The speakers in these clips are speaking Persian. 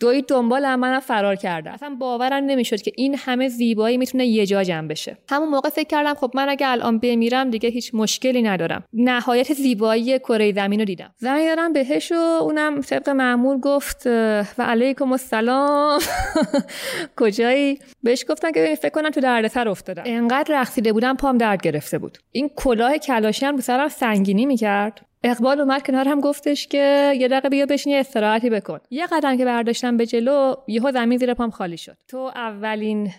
دوید دنبال منم فرار کرده. اصلا باورم نمی‌شد که این همه زیبایی می‌تونه یه جا جمع بشه. همون موقع فکر کردم خب من اگه الان بمیرم دیگه هیچ مشکلی ندارم. نهایت زیبایی کره زمین رو دیدم. زنگ دارم بهش و اونم طبق معمول گفت و علیکم السلام. کجایی؟ بهش گفتن که فکر کنم تو دردسر افتادم. انقدر رقصیده بودم پام درد گرفته بود. این کلاه کلاشی هم رو سرم سنگینی می‌کرد. اقبال اومد کنار هم گفتش که یه دقیقه بیا بشین یه استراحتی بکن. یه قدم که برداشتم به جلو یهو زمین زیر پام خالی شد. تو اولین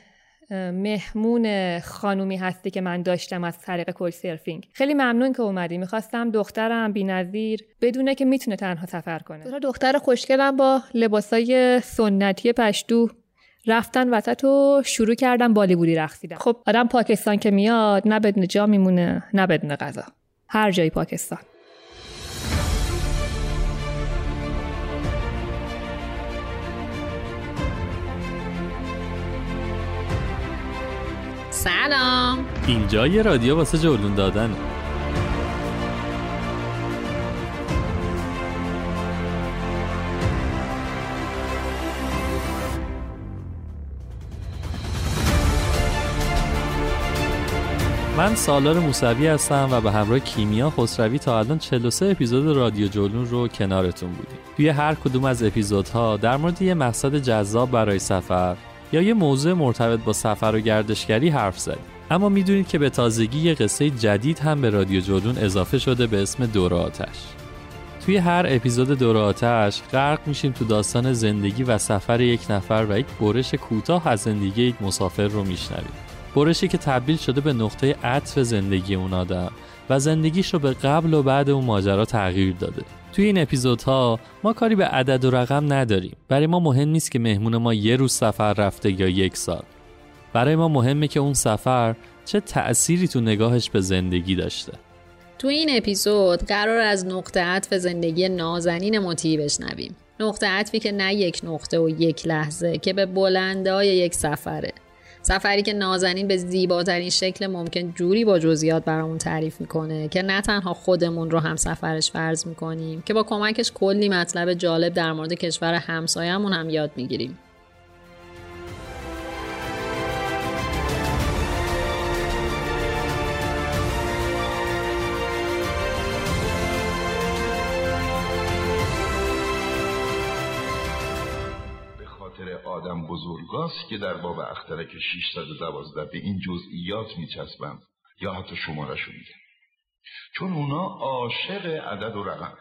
مهمون خانومی هستی که من داشتم از طریق کل سرفینگ. خیلی ممنون که اومدی. می‌خواستم دخترم بینظیر بدونه که می‌تونه تنها سفر کنه. تو دختر خوشگلم با لباسای سنتی پشتو رفتن وسط و شروع کردم بالیوودی رقصیدن. خب آدم پاکستان که میاد نه بدون جا میمونه نه بدون غذا. هر جای پاکستان. سلام اینجا یه رادیو واسه جولون دادن من سالار موسوی هستم و به همراه کیمیا خسروی تا الان 43 اپیزود رادیو جولون رو کنارتون بودیم. توی هر کدوم از اپیزودها در مورد یه مقصد جذاب برای سفر یا یه موضوع مرتبط با سفر و گردشگری حرف زدیم. اما می‌دونید که به تازگی یه قصه جدید هم به رادیو جولون اضافه شده به اسم دور آتش. توی هر اپیزود دور آتش غرق میشیم تو داستان زندگی و سفر یک نفر و یک برش کوتاه از زندگی یک مسافر رو میشنویم. برشی که تبدیل شده به نقطه عطف زندگی اون آدم و زندگیش رو به قبل و بعد اون ماجرا تغییر داده. توی این اپیزودها ما کاری به عدد و رقم نداریم. برای ما مهم نیست که مهمون ما یه روز سفر رفته یا یک سال. برای ما مهمه که اون سفر چه تأثیری تو نگاهش به زندگی داشته. تو این اپیزود قرار از نقطه عطف زندگی نازنین مطیع بشنویم. نقطه عطفی که نه یک نقطه و یک لحظه که به بلندای یک سفره. سفری که نازنین به زیباترین شکل ممکن جوری با جزئیات برامون تعریف می‌کنه که نه تنها خودمون رو هم سفرش فرض می‌کنیم که با کمکش کلی مطلب جالب در مورد کشور همسایه‌مون هم یاد می‌گیریم. آدم بزرگاست که در باب اخترک 612 به این جزئیات میچسبند یا حتی شمارش میگن چون اونا عاشق عدد و رقم.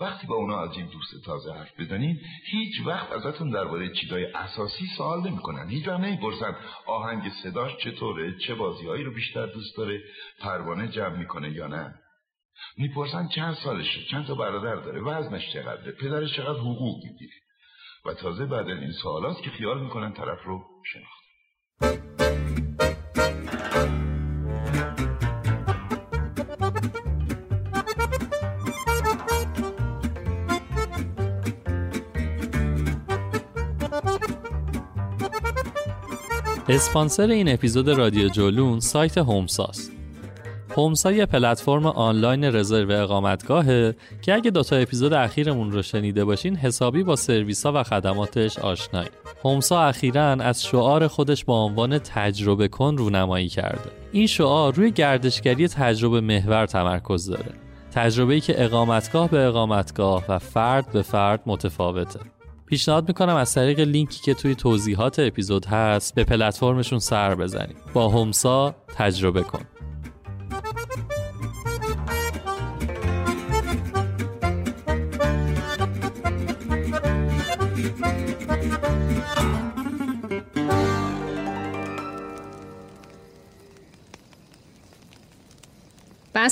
وقتی با اونا از این دوست تازه حرف بزنین هیچ وقت ازتون درباره چیزای اساسی سوال نمی‌کنن. هیچ وقت نمی‌پرسن آهنگ صداش چطوره چه بازیهایی رو بیشتر دوست داره پروانه جمع می‌کنه یا نه. می‌پرسن چند سالشه چند تا برادر داره وزنش چقدره پدرش چقدر حقوق می‌گیره. و تازه بعد این سوالات که خیال می‌کنن طرف رو شناخت اسپانسر این اپیزود رادیو جولون سایت هومساست. هومسا یه پلتفرم آنلاین رزرو اقامتگاهه که اگه دوتا اپیزود اخیرمون رو شنیده باشین حسابی با سرویس ها و خدماتش آشنایی. هومسا اخیرا از شعار خودش با عنوان تجربه کن رونمایی کرده. این شعار روی گردشگری تجربه محور تمرکز داره. تجربه‌ای که اقامتگاه به اقامتگاه و فرد به فرد متفاوته. پیشنهاد می‌کنم از طریق لینکی که توی توضیحات اپیزود هست به پلتفرمشون سر بزنید. با همسا تجربه کن.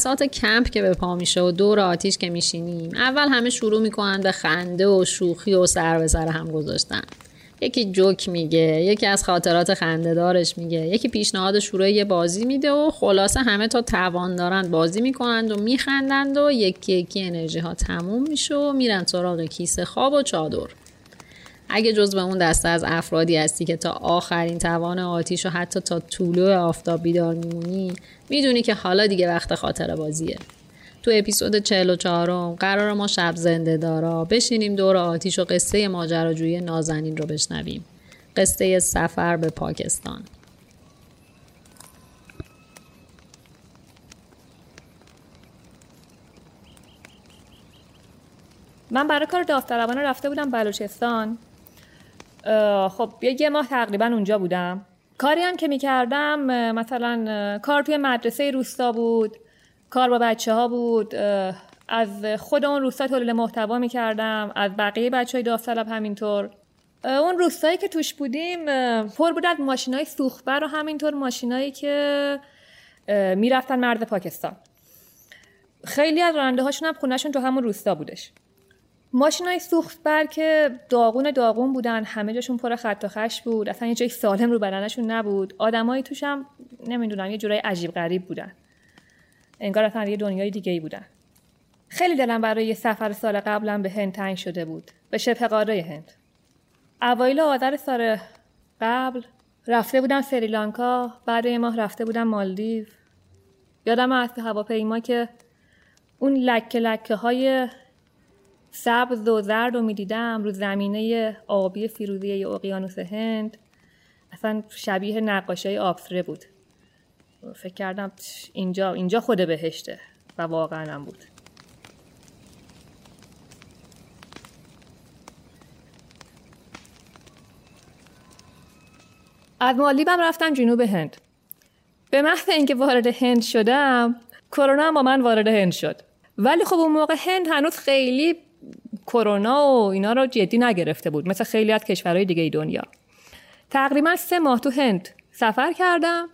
بساط کمپ که به پا میشه و دور آتیش که میشینیم. اول همه شروع می‌کنن به خنده و شوخی و سر به سر هم گذاشتن. یکی جوک میگه یکی از خاطرات خنده دارش میگه یکی پیشنهاد شروع یه بازی میده و خلاصه همه تا توان دارند بازی می‌کنند و میخندند و یکی یکی انرژی ها تموم میشه و میرن سراغ کیسه خواب و چادر. اگه جز به اون دسته از افرادی هستی که تا آخرین توان آتیش و حتی تا طولو آفتاب بیدار میمونی می‌دونی که حالا دیگه وقت خاطر بازیه. تو اپیزود 44 قرار ما شب زنده دارا بشینیم دور آتیش و قصه ماجراجویی نازنین رو بشنویم. قصه سفر به پاکستان. من برای کار داوطلبانه رفته بودم بلوچستان. خب یه ماه تقریبا اونجا بودم. کاری هم که می‌کردم مثلا کار توی مدرسه روستا بود کار با بچه ها بود از خود اون روستا تولید محتوا می‌کردم از بقیه بچه های داوطلب همینطور. اون روستایی که توش بودیم پر بود از ماشین های سوخبر و همینطور ماشینایی که می‌رفتن مرد پاکستان. خیلی از راننده هاشون هم خونهشون تو همون روستا بودش. ماشین های سوخت بر که داغون داغون بودن همه جاشون پر خط و خش بود. اصلا یه جای سالم رو بدنشون نبود. آدمایی هم نمی‌دونم یه جورای عجیب غریب بودن. انگار اصلا یه دنیای دیگه ای بودن. خیلی دلم برای یه سفر سال قبلم به هند تنگ شده بود. به شبه قاره هند. اوایل آذر سال قبل رفته بودم سریلانکا بعد یه ماه رفته بودم مالدیو. یادم از هواپیما که اون لکه لکه های سبز و زرد رو می‌دیدم رو زمینه آبی فیروزی اقیانوس هند. اصلا شبیه نقاشی آبسره بود. فکر کردم اینجا اینجا خود بهشته و واقعا هم بود. از مالیبم رفتم جنوب هند. به محض اینکه وارد هند شدم کرونا هم با من وارد هند شد. ولی خب اون موقع هند هنوز خیلی کرونا و اینا رو جدی نگرفته بود. مثل خیلی از کشورهای دیگه دنیا. تقریبا سه ماه تو هند سفر کردم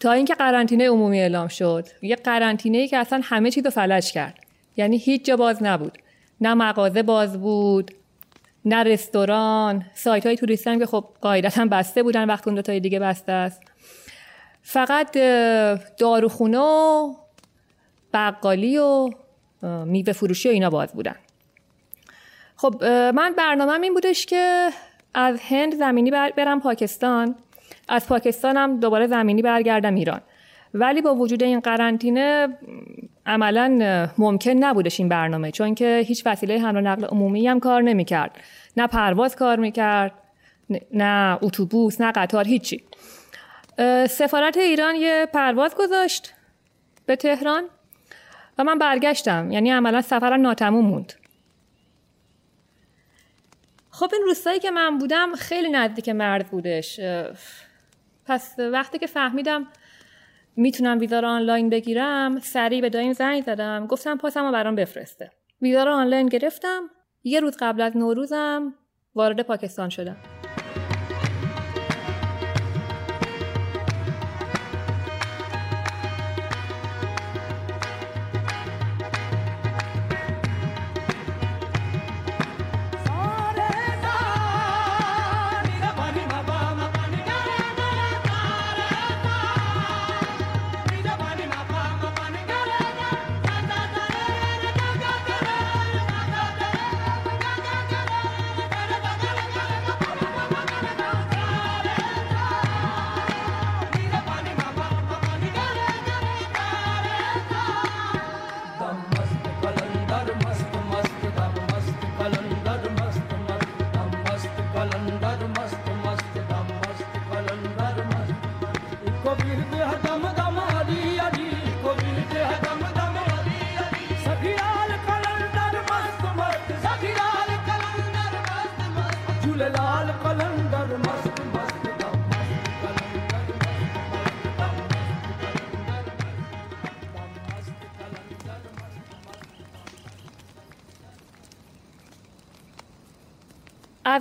تا اینکه قرنطینه عمومی اعلام شد. یه قرنطینه که اصلا همه چیز رو فلج کرد. یعنی هیچ جا باز نبود. نه مغازه باز بود نه رستوران سایت های توریستی هم که خب قاعدتا بسته بودن وقتی اون دو تای دیگه بسته است. فقط داروخونه و بقالی و میوه فروشی و اینا باز بودن. خب من برنامه این بودش که از هند زمینی برم پاکستان. از پاکستان هم دوباره زمینی برگردم ایران. ولی با وجود این قرنطینه عملا ممکن نبودش این برنامه چون که هیچ وسیله حمل و نقل عمومی هم کار نمی‌کرد. نه پرواز کار می‌کرد نه اتوبوس نه قطار هیچی. سفارت ایران یه پرواز گذاشت به تهران و من برگشتم. یعنی عملا سفرم ناتموم موند. خب این روستایی که من بودم خیلی نزدیک مرد بودش. پس وقتی که فهمیدم می‌تونم ویزا رو آنلاین بگیرم سریع به دایم زنگ زدم گفتم پاسم رو برام بفرسته. ویزا رو آنلاین گرفتم. یه روز قبل از نوروزم وارد پاکستان شدم.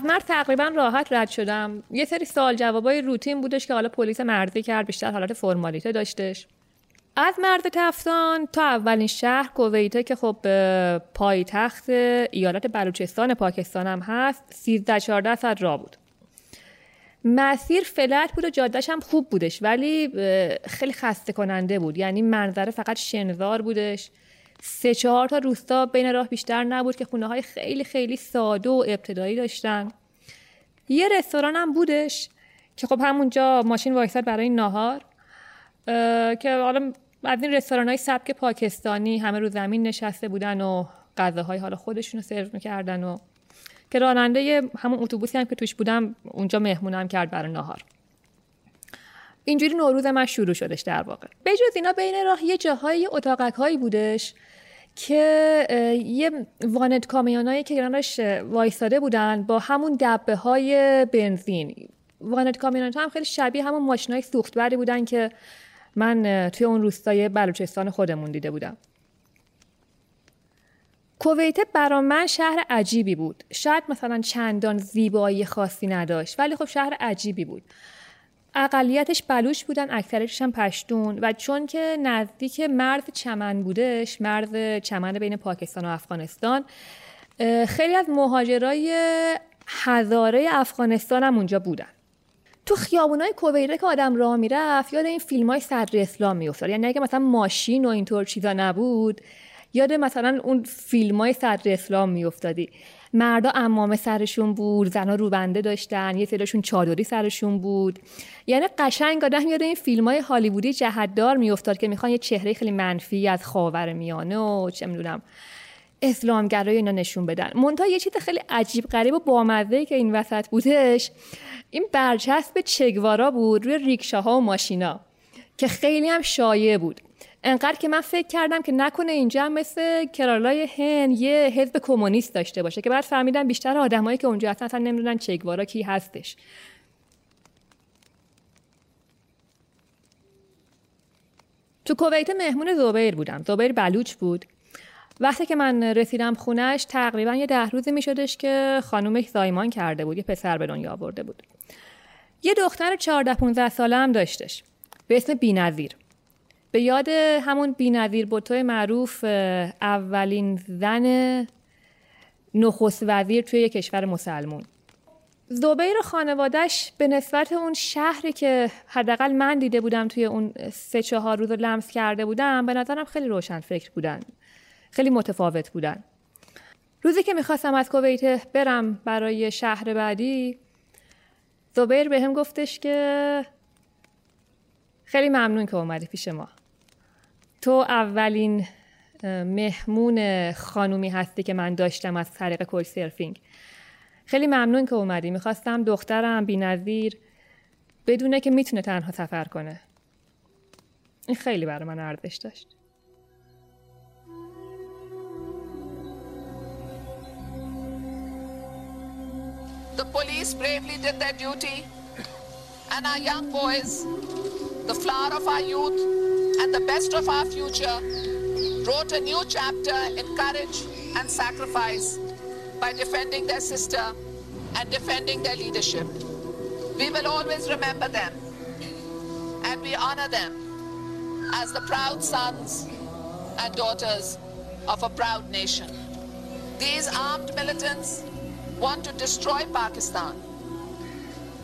مرد تقریبا راحت رد شدم. یه سری سوال جوابای روتین بودش که حالا پلیس مرزی کرد بیشتر حالت فرمالیته داشتش. از مرز تفتان تا اولین شهر کویته که خب پایتخت ایالت بلوچستان پاکستان هم هست 13 14 ساعت راه بود. مسیر فلت بود و جادهش هم خوب بودش ولی خیلی خسته کننده بود. یعنی منظره فقط شنزار بودش. سه چهار تا روستا بین راه بیشتر نبود که خونه های خیلی خیلی ساده و ابتدایی داشتن. یه رستوران هم بودش که خب همونجا ماشین وایساد برای ناهار که حالا از این رستوران های سبک پاکستانی همه رو زمین نشسته بودن و غذاهای حالا خودشون رو سرو می‌کردن و که راننده همون اتوبوسی هم که توش بودم اونجا مهمونم کرد برای ناهار. اینجوری نوروز من شروع شدش در واقع. به جز اینا بین راه یه جاهایی اتاقک هایی بودش که یه وانت کامیونایی که گرانش وایستاده بودن با همون دبه های بنزین. وانت کامیون هم خیلی شبیه همون ماشین های سوختبری بودن که من توی اون روستای بلوچستان خودمون دیده بودم. کویت برا من شهر عجیبی بود. شاید مثلا چندان زیبایی خاصی نداشت ولی خب شهر عجیبی بود. اقلیتش بلوش بودن اکثرش هم پشتون. و چون که نزدیک مرز چمن بودش مرز چمن بین پاکستان و افغانستان خیلی از مهاجرای هزاره افغانستان هم اونجا بودن. تو خیابونای کویره که آدم راه می‌رفت یاد این فیلم های صدر اسلام میافتاد. یعنی اگه مثلا ماشین و اینطور چیزا نبود یاد مثلا اون فیلم های صدر اسلام میافتادی. مردا امامه سرشون بود زنا روبنده داشتن یه سریشون چادری سرشون بود. یعنی قشنگ آدم یاد این فیلم های هالیوودی جهتدار میافتاد که می‌خوان یه چهره خیلی منفی از خاور میانه و چه می‌دونم اسلامگرای اینا نشون بدن. منتها یه چیز خیلی عجیب غریب و بامزه که این وسط بودش این برچسب چگوارا بود روی ریکشاها و ماشینا که خیلی هم شایع بود. انقدر که من فکر کردم که نکنه اینجا مثل کرالای هن یه حزب کمونیست داشته باشه که بعد فهمیدم بیشتر آدمایی که اونجا هستن اصلا نمی‌دونن چگوارا کی هستش. تو کویت مهمون زبیر بودم. زبیر بلوچ بود. وقتی که من رسیدم خونش تقریبا یه ده روزی می شدش که خانومش زایمان کرده بود یه پسر به دنیا آورده بود. یه دختر 14 15 ساله هم داشتش. به اسم بینظیر. به یاد همون بینظیر بوتو معروف اولین زن نخست وزیر توی یه کشور مسلمون. زبیر خانوادهش به نسبت اون شهری که حداقل من دیده بودم توی اون سه چهار روز لمس کرده بودم به نظرم خیلی روشن فکر بودن. خیلی متفاوت بودن. روزی که می‌خواستم از کویت برم برای شهر بعدی زبیر به هم گفتش که خیلی ممنون که اومدی پیش ما. تو اولین مهمون خانومی هستی که من داشتم از طریق کل سرفینگ. خیلی ممنون که اومدی. می‌خواستم دخترم بی نظیر بدونه که می‌تونه تنها سفر کنه. این خیلی برای من ارزش داشت. The police bravely did their duty, and our young boys, the flower of our youth and the best of our future, wrote a new chapter in courage and sacrifice by defending their sister and defending their leadership. We will always remember them and we honor them as the proud sons and daughters of a proud nation. These armed militants want to destroy Pakistan.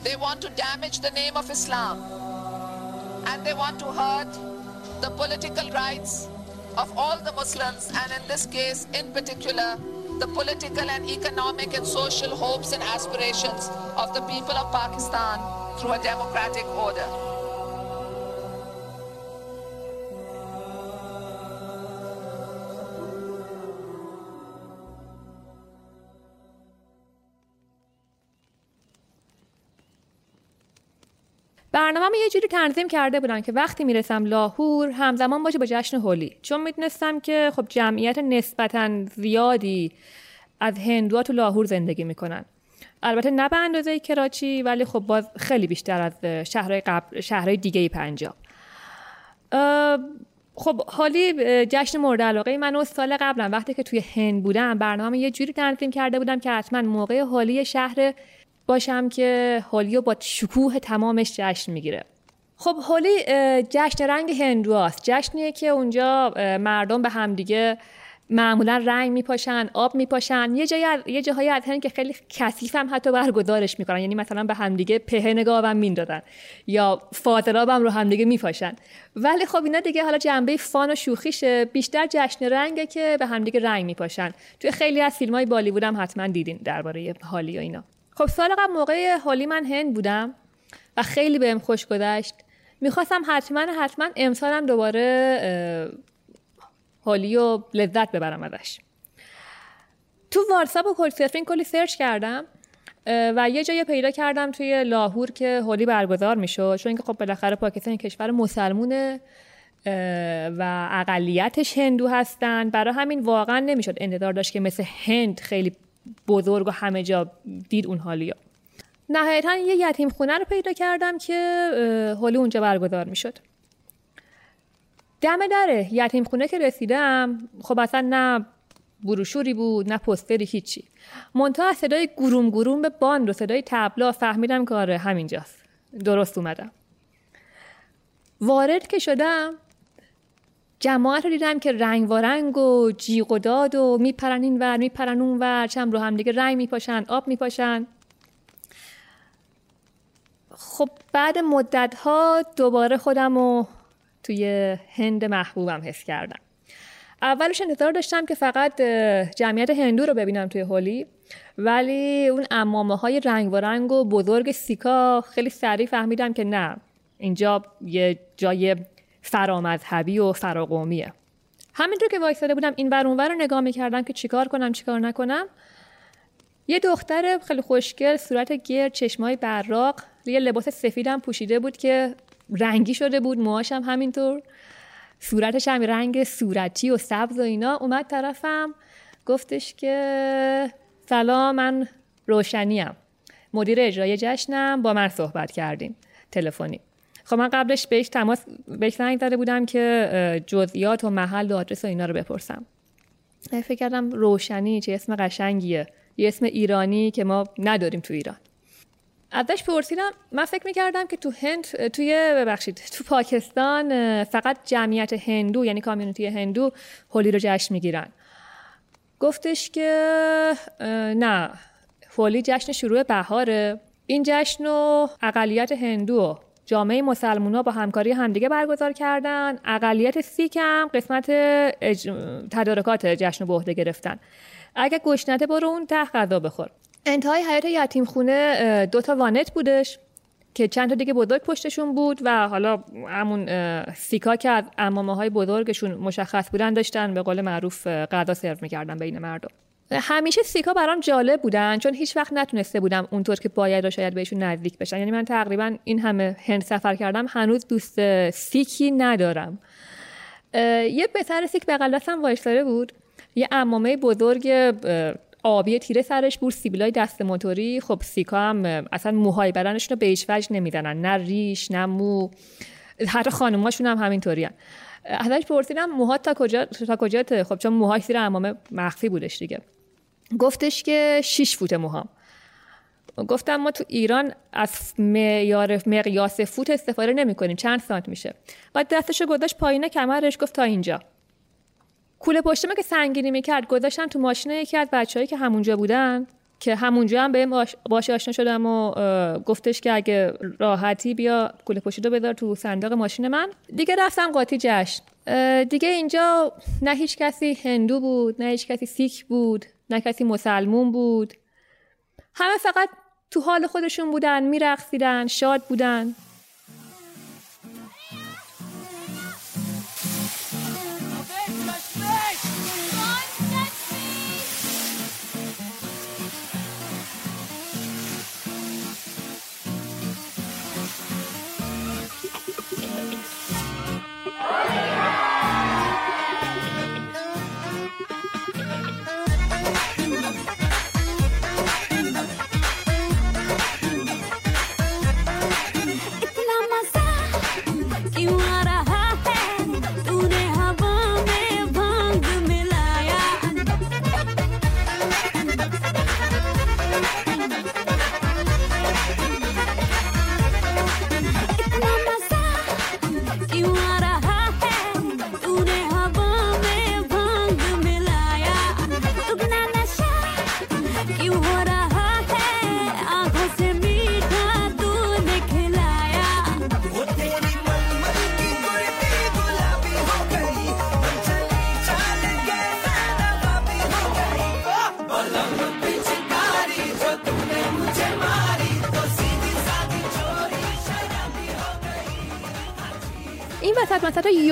They want to damage the name of Islam. And they want to hurt the political rights of all the Muslims, and in this case, in particular, the political and economic and social hopes and aspirations of the people of Pakistan through a democratic order. برنامه یه جوری تنظیم کرده بودن که وقتی می‌رسم لاهور همزمان باشه با جشن هولی. چون می‌دونستم که خب جمعیت نسبتا زیادی از هندوها تو لاهور زندگی می‌کنن. البته نه به اندازه کراچی ولی خب باز خیلی بیشتر از شهرهای قبل شهرهای دیگه پنجاب خب حالی جشن مورد علاقه من و سال قبلم وقتی که توی هند بودم برنامه یه جوری تنظیم کرده بودم که حتما موقع حالی شهر باشم که حالی با شکوه تمامش جشن می‌گیره. خب هولی جشن رنگ هندواست. جشنیه که اونجا مردم به همدیگه معمولا رنگ میپاشن آب میپاشن. یه جای یه جاهایی از که خیلی کثیف هم حتی برگزارش می‌کنن. یعنی مثلا به همدیگه پهن گاوم میندادن یا فاضلابم رو همدیگه میپاشن. ولی خب اینا دیگه حالا جنبه فان و شوخیشه. بیشتر جشن رنگه که به همدیگه رنگ میپاشن. توی خیلی از فیلم های بالیوود هم حتما دیدین درباره حالی و اینا. خب سال قبل موقع حالی من هند بودم و خیلی بهم خوش گذشت. می‌خواستم حتما حتما امسالم دوباره حالی و لذت ببرم ازش. تو واتساپ و کل کلی سرچ کردم و یه جایی پیدا کردم توی لاهور که هولی برگزار می‌شد. چون اینکه خب بالاخره پاکستان کشور مسلمونه و اقلیتش هندو هستن. برای همین واقعا نمی‌شد انتظار داشت که مثل هند خیلی بزرگ و همه جا دید اون حالیا نهایتا یه یتیم خونه رو پیدا کردم که هولی اونجا برگزار می‌شد. دم دره یتیم خونه که رسیدم خب اصلا نه بروشوری بود نه پستری هیچی. منتها صدای گروم گروم به باند و صدای تبلا فهمیدم که آره همینجاست. درست اومدم. وارد که شدم جماعت رو دیدم که رنگ و رنگ و جیغ و داد و میپرن این ور میپرن اون ور چم رو هم دیگه رنگ میپاشن آب میپاشن. خب بعد مدت ها دوباره خودم رو توی هند محبوبم حس کردم. اولش انتظار داشتم که فقط جمعیت هندو رو ببینم توی هولی ولی اون امامه های رنگ و رنگ و بزرگ سیکا خیلی سریع فهمیدم که نه اینجا یه جای فرامذهبی و فراقومیه. همینطور که وایستاده بودم این ور رو نگاه می‌کردم که چیکار کنم چیکار نکنم یه دختر خیلی خوشگل صورت گرد چشمای براق یه لباس سفیدم پوشیده بود که رنگی شده بود موهاش هم همینطور. صورتش هم رنگ صورتی و سبز و اینا. اومد طرفم گفتش که سلام من روشنیم. مدیر اجرای جشنم با من صحبت کردیم تلفنی. خب من قبلش بهش تماس بهش زنگ زده بودم که جزئیات و محل و آدرس و اینا رو بپرسم. فکر کردم روشنی چه اسم قشنگیه. یه اسم ایرانی که ما نداریم تو ایران. ازش پرسیدم من فکر می‌کردم که تو هند توی ببخشید تو پاکستان فقط جمعیت هندو یعنی کامیونیتی هندو هولی رو جشن می‌گیرن. گفتش که نه هولی جشن شروع بهاره. این جشن و اقلیت هندو جامعه مسلمونا با همکاری همدیگه برگزار کردن. اقلیت سیک هم قسمت تدارکات جشن به عهده گرفتن. اگه گشنته برو اون ته غذا بخور. انتهای حیات یتیم خونه دو تا وانت بودش که چند تا دیگه بزرگ پشتشون بود و حالا همون سیکا که از امامه های بزرگشون مشخص بودن داشتن به قول معروف غذا سرو می‌کردن بین مردم. همیشه سیکا برام جالب بودن چون هیچ وقت نتونسته بودم اونطور که باید و شاید بهشون نزدیک بشن یعنی من تقریبا این همه هند سفر کردم هنوز دوست سیکی ندارم. یه پسر سیک بغل دستم وایستاده بود. یه امامه بزرگ آبی تیره سرش بود سیبیلای دست موتوری. خب سیکا هم اصلا موهای بدنشون رو به هیچ وجه نمی‌زنن نه ریش نه مو. حتی خانوماشون هم همینطوری هم. ازش پرسیدم موها تا کجا تا کجاته؟ خب چون موهای زیر امامه مخفی بودش دیگه. گفتش که 6 فوت موهام. گفتم ما تو ایران از معیار مقیاس فوت استفاده نمی کنیم چند سانت میشه؟ بعد دستشو گذاشت پایین کمرش گفت تا اینجا. کوله پشتمه که سنگینی می‌کرد؟ گذاشتم تو ماشین یکی از بچههایی که همونجا بودن که همونجا هم بهم باش آشنا شدم و گفتش که اگه راحتی بیا کوله پشتی رو بذار تو صندوق ماشین من. دیگه رفتم قاطی جشن. دیگه اینجا نه هیچ کسی هندو بود نه هیچ کسی سیک بود. نه کسی مسلمون بود. همه فقط تو حال خودشون بودن میرقصیدن شاد بودن.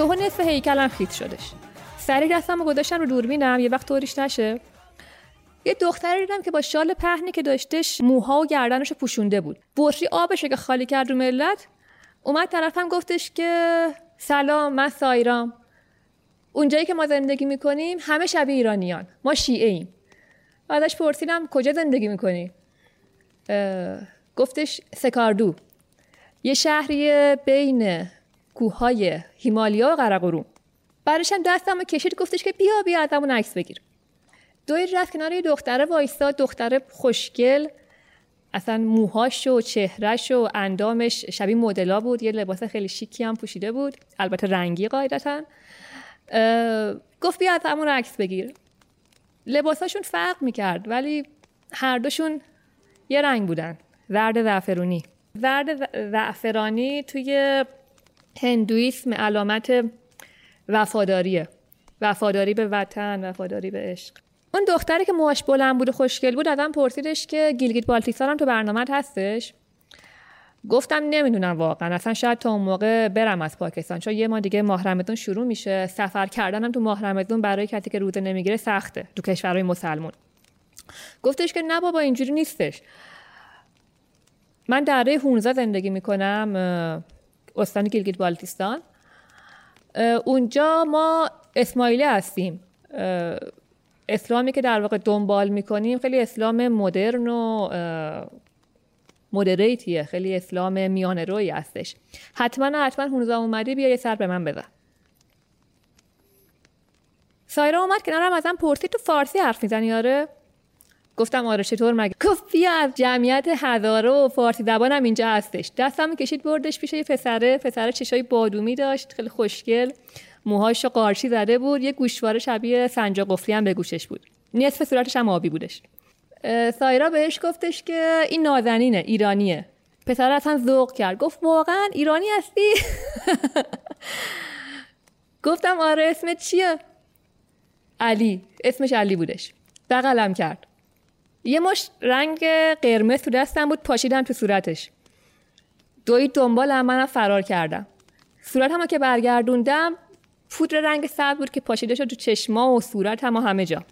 یهو نصف هیکلم خیت شدش. سریع دستم گذاشتم رو دوربینم یه وقت طوریش نشه. یه دختری دیدم که با شال پهنی که داشتش موها و گردنش پوشونده بود. بطری آبش که خالی کرد رو ملت اومد طرفم گفتش که سلام من سایرام. اونجایی که ما زندگی می‌کنیم همه شبیه ایرانیان. ما شیعه ایم ازش پرسیدم کجا زندگی می‌کنی؟ گفتش سکاردو. یه شهری بین کوههای هیمالیا و قرقروم بعدش هم دستم کشید گفتش که بیا بیا ازمون عکس بگیر. دوی رفت کنار یه دختره وایستا. دختره خوشگل اصلا موهاش و چهرش و اندامش شبیه مدلا بود. یه لباس خیلی شیکی هم پوشیده بود. البته رنگی قاعدتا. گفت بیا از همون عکس بگیر. لباساشون فرق می‌کرد ولی هر دوشون یه رنگ بودن. زرد زعفرونی. زرد زعفرانی توی هندویسم علامت وفاداریه. وفاداری به وطن وفاداری به عشق. اون دختری که موهاش بلند بود و خوشگل بود ازم پرسیدش که گیلگیت بالتیستان هم تو برنامه هستش؟ گفتم نمی‌دونم واقعا. اصلا شاید تا اون موقع برم از پاکستان چون یه ما دیگه ماه شروع میشه. سفر کردنم تو ماه برای کسی که روزه نمی‌گیره سخته تو کشورهای مسلمون. گفتش که نه بابا اینجوری نیستش. من دره هونزا زندگی می‌کنم استان گیلگیت بالتیستان. اونجا ما اسماعیلی هستیم. اسلامی که در واقع دنبال می‌کنیم خیلی اسلام مدرن و مدریتیه خیلی اسلام میانه روی هستش. حتما حتما هونزا اومدی بیا یه سر به من بزن. سایرا اومد کنارم ازم پرسید تو فارسی حرف می‌زنی آره؟ گفتم آره چطور مگه؟ گفت بیا از جمعیت هزاره و فارسی زبانم اینجا هستش. دستم کشید بردش پیش یه پسره. پسره چشای بادومی داشت خیلی خوشگل. موهاش قارچی زده بود. یه گوشواره شبیه سنجا قفلی هم به گوشش بود. نصف صورتش هم آبی بودش. سایرا بهش گفتش که این نازنینه ایرانیه. پسر اصلا ذوق کرد. گفت واقعا ایرانی هستی؟ گفتم آره اسمت چیه؟ علی. اسمش علی بودش. بغلم کرد. یه مش رنگ قرمز تو دستم بود پاشیدم تو صورتش. دوید دنبالم منم فرار کردم. صورت هم که برگردوندم پودر رنگ سبز بود که پاشیده شد تو چشما و صورت هم و همه جا.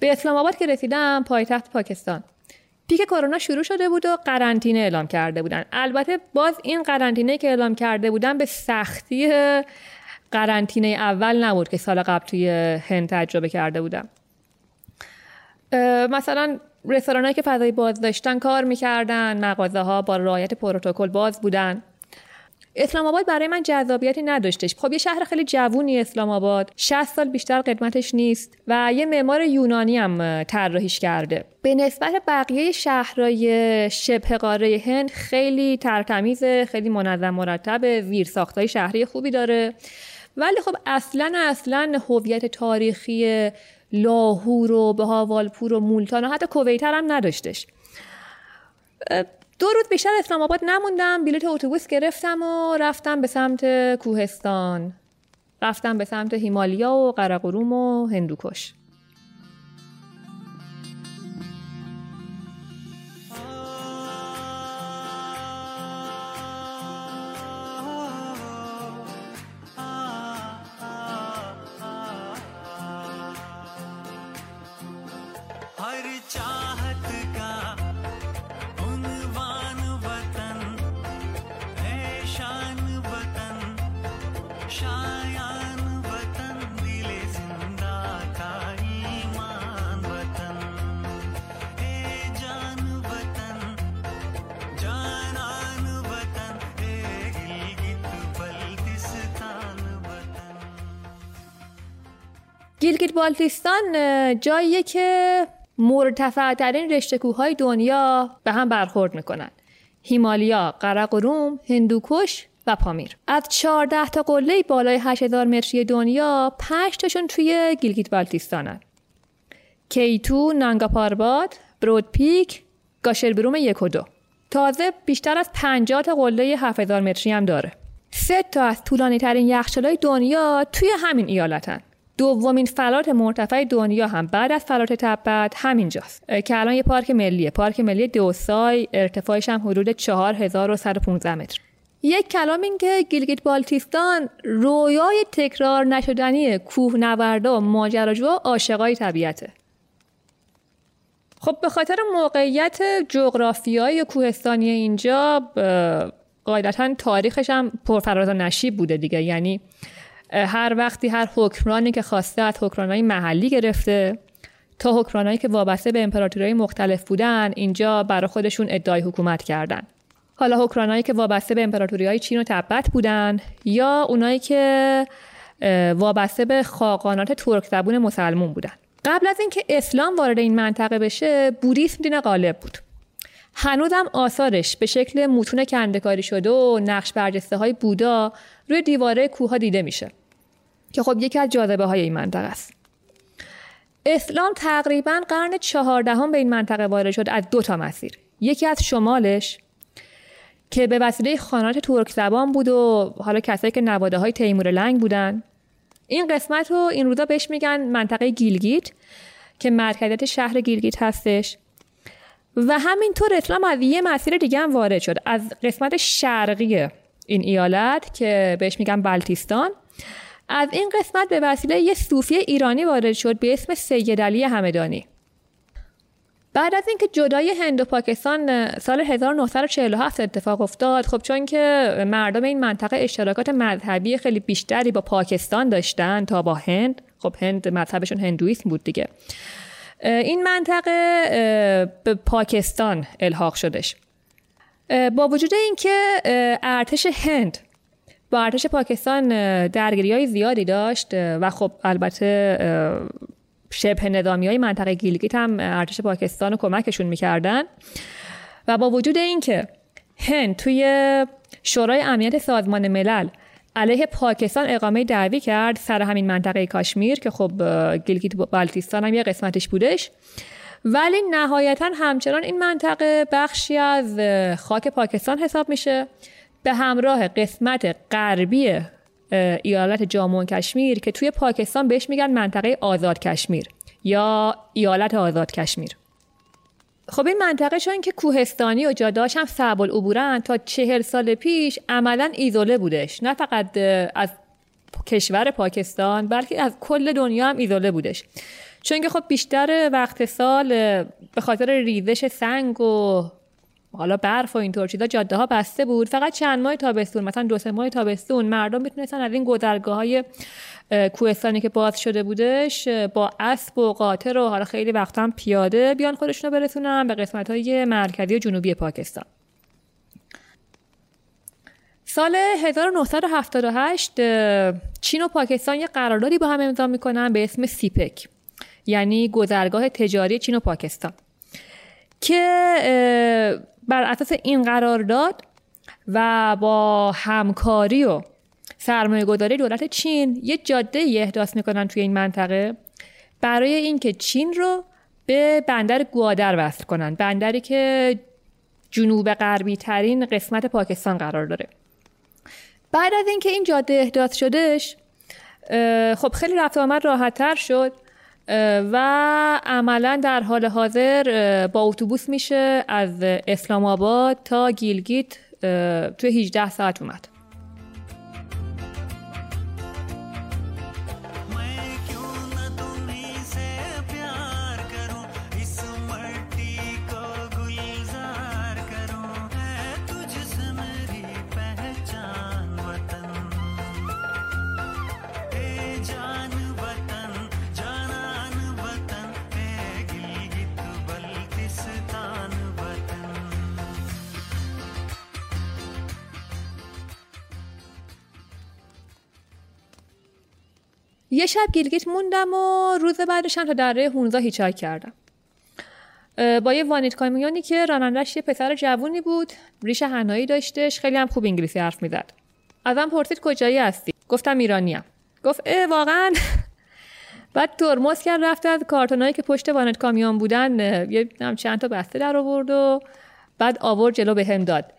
به اسلام آباد که رسیدم پایتخت پاکستان. پیک کرونا شروع شده بود و قرنطینه اعلام کرده بودن. البته باز این قرنطینه که اعلام کرده بودن به سختی قرنطینه اول نبود که سال قبل توی هند تجربه کرده بودم. مثلا رستوران که فضای باز داشتن کار می‌کردن مغازه ها با رعایت پروتکل باز بودن. اسلام آباد برای من جذابیتی نداشتش. خب یه شهر خیلی جوونی اسلام آباد 60 سال بیشتر قدمتش نیست و یه معمار یونانی هم طراحیش کرده. به نسبت بقیه شهرهای شبه قاره هند خیلی ترتمیزه خیلی منظم مرتبه زیر ساختای شهری خوبی داره. ولی خب اصلا اصلا هویت تاریخی لاهور و بهاوالپور و مولتان و حتی کویتر هم نداشتش. دو روز بیشتر اسلام آباد نموندم بلیت اتوبوس گرفتم و رفتم به سمت کوهستان. رفتم به سمت هیمالیا و قرقروم و هندوکش. گیلگیت بالتیستان جاییه که مرتفع ترین رشته کوههای دنیا به هم برخورد می‌کنن. هیمالیا، قراقروم، هندوکش و پامیر. از 14 تا قله بالای 8000 متری دنیا 5 تاشون توی گیلگیت بالتیستانن. K2، نانگا پارباد، برود پیک، گاشربروم یک و دو. تازه بیشتر از 50 تا قله 7000 متری هم داره. سه تا از طولانی ترین یخچالای دنیا توی همین ایالتن. دومین فلات مرتفع دنیا هم بعد از فلات تبت همینجاست. که الان یه پارک ملیه. پارک ملی دئوسای ارتفاعش هم حدود 4115 متر. یک کلام این که گیلگیت بالتیستان رویای تکرار نشدنی کوه نوردا ماجراجو و عاشقای طبیعته. خب به خاطر موقعیت جغرافیایی کوهستانی اینجا قاعدتا تاریخش هم پرفراز و نشیب بوده دیگه. یعنی هر وقتی هر حکمرانی که خواسته از حکمرانهای محلی گرفته تا حکمرانهایی که وابسته به امپراتوری مختلف بودن اینجا برای خودشون ادعای حکومت کردن. حالا حکمرانهایی که وابسته به امپراتوری های چین و تبت بودن یا اونایی که وابسته به خاقانات ترک زبون مسلمون بودن. قبل از اینکه اسلام وارد این منطقه بشه بودیسم دین غالب بود. هنوزم آثارش به شکل متون کندکاری شده و نقش برجسته های بودا روی دیواره کوه دیده میشه. که خب یکی از جاذبه های این منطقه است. اسلام تقریبا قرن چهاردهم به این منطقه وارد شد از دو تا مسیر. یکی از شمالش که به وسیله خانات ترک زبان بود و حالا کسایی که نواده های تیمور لنگ بودن. این قسمت رو این روزا بهش میگن منطقه گیلگیت که مرکزیت شهر گیلگیت هستش. و همینطور اسلام از یه مسیر دیگه هم وارد شد. از قسمت شرقی این ایالت که بهش میگن بلتیستان از این قسمت به وسیله یه صوفی ایرانی وارد شد به اسم سید علی همدانی. بعد از اینکه جدای هند و پاکستان سال 1947 اتفاق افتاد خب چون که مردم این منطقه اشتراکات مذهبی خیلی بیشتری با پاکستان داشتن تا با هند خب هند مذهبشون هندویسم بود دیگه. این منطقه به پاکستان الحاق شدش. با وجود اینکه ارتش هند با ارتش پاکستان درگیری های زیادی داشت و خب البته شبه نظامی های منطقه گیلگیت هم ارتش پاکستان رو کمکشون می‌کردن. و با وجود اینکه هند توی شورای امنیت سازمان ملل علیه پاکستان اقامه دعوی کرد سر همین منطقه کاشمیر که خب گیلگیت بالتیستان هم یه قسمتش بودش. ولی نهایتا همچنان این منطقه بخشی از خاک پاکستان حساب میشه. به همراه قسمت غربی ایالت جامون کشمیر که توی پاکستان بهش میگن منطقه آزاد کشمیر یا ایالت آزاد کشمیر. خب این منطقه چون که کوهستانی و جاداش هم صعب العبورن تا چهل سال پیش عملا ایزوله بودش. نه فقط از کشور پاکستان بلکه از کل دنیا هم ایزوله بودش. چون که خب بیشتر وقت سال به خاطر ریزش سنگ و حالا برف و اینطور چیزا جاده ها بسته بود. فقط چند ماه تابستون مثلا دو سه ماه تابستون مردم می‌تونستن از این گذرگاه های کوهستانی که باز شده بودش با اسب و قاطر و حالا خیلی وقتا پیاده بیان خودشون رو برسونن به قسمت های مرکزی و جنوبی پاکستان. سال 1978 چین و پاکستان یه قراردادی با هم امضا می‌کنن به اسم سیپک یعنی گذرگاه تجاری چین و پاکستان که بر اساس این قرارداد و با همکاری و سرمایه گذاری دولت چین. یه جاده احداث می‌کنن توی این منطقه. برای اینکه چین رو به بندر گوادر وصل کنن بندری که جنوب غربی ترین قسمت پاکستان قرار داره. بعد از اینکه این جاده احداث شدش خب خیلی رفت آمد راحت تر شد و عملا در حال حاضر با اتوبوس میشه از اسلام آباد تا گیلگیت توی 18 ساعت اومد. یه شب گیلگیت موندم و روز بعدش هم تا دره هونزا hitchhike کردم. با یه وانت کامیونی که رانندش یه پسر جوونی بود ریش حنایی داشتش خیلی هم خوب انگلیسی حرف می‌زد. ازم پرسید کجایی هستی؟ گفتم ایرانیم. گفت اه واقعا. بعد ترمز کرد رفت از کارتونایی که پشت وانت کامیون بودن یه چند تا بسته در آورد و بعد آورد جلو بهم داد.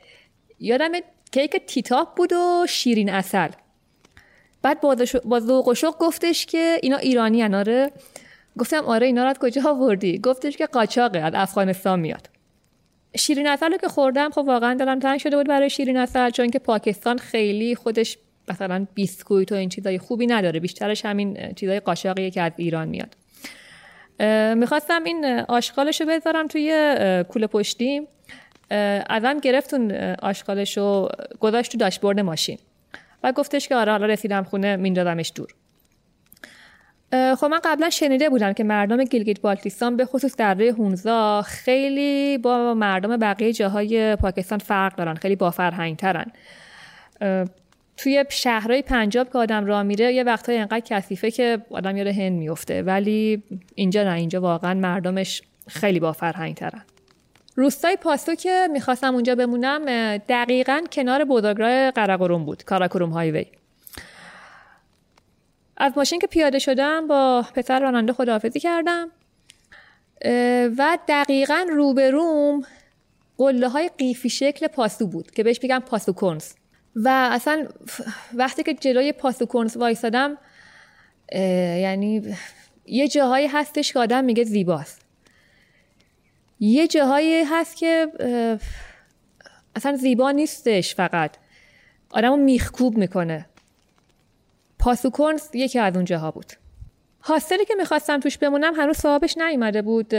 یادم کیک تیتاپ بود و شیرین اصل. بعد با ذوق و شوق گفتش که اینا ایرانی آره. گفتم آره اینا رو کجا آوردی؟ گفتش که قاچاقه از افغانستان میاد. شیرین اصل رو که خوردم خب واقعا دلم تنگ شده بود برای شیرین اصل چون که پاکستان خیلی خودش مثلا بیسکویت و این چیزای خوبی نداره. بیشترش همین چیزای قاچاقیه که از ایران میاد. می‌خواستم این آشغالش بذارم توی کوله پشتیم ازم گرفت اون آشغالش گذاشت تو داشبورد ماشین. گفتش که آره حالا رسیدم خونه میندازمش دور. خب من قبلا شنیده بودم که مردم گیلگیت بالتیستان به خصوص دره هونزا خیلی با مردم بقیه جاهای پاکستان فرق دارن خیلی با فرهنگ ترن توی شهرهای پنجاب که آدم راه میره یه وقتهای انقدر کثیفه که آدم یاد هند میفته. ولی اینجا نه اینجا واقعا مردمش خیلی با فرهنگ ترن روستای پاسو که می‌خواستم اونجا بمونم دقیقا کنار بزرگراه قرقروم بود کاراکروم هایوی از ماشین که پیاده شدم با پسر راننده خداحافظی کردم و دقیقا روبروم قله های قیفی شکل پاسو بود که بهش میگم پاسو کنز و اصلا وقتی که جلوی پاسو کنز وایسادم یعنی یه جاهایی هستش که آدم میگه زیباست. یه جاهایی هست که اصلا زیبا نیستش فقط. آدم رو میخکوب می‌کنه. پاسوکورنز یکی از اون جاها بود. هاستلی که می‌خواستم توش بمونم هنوز صاحبش نیومده بود.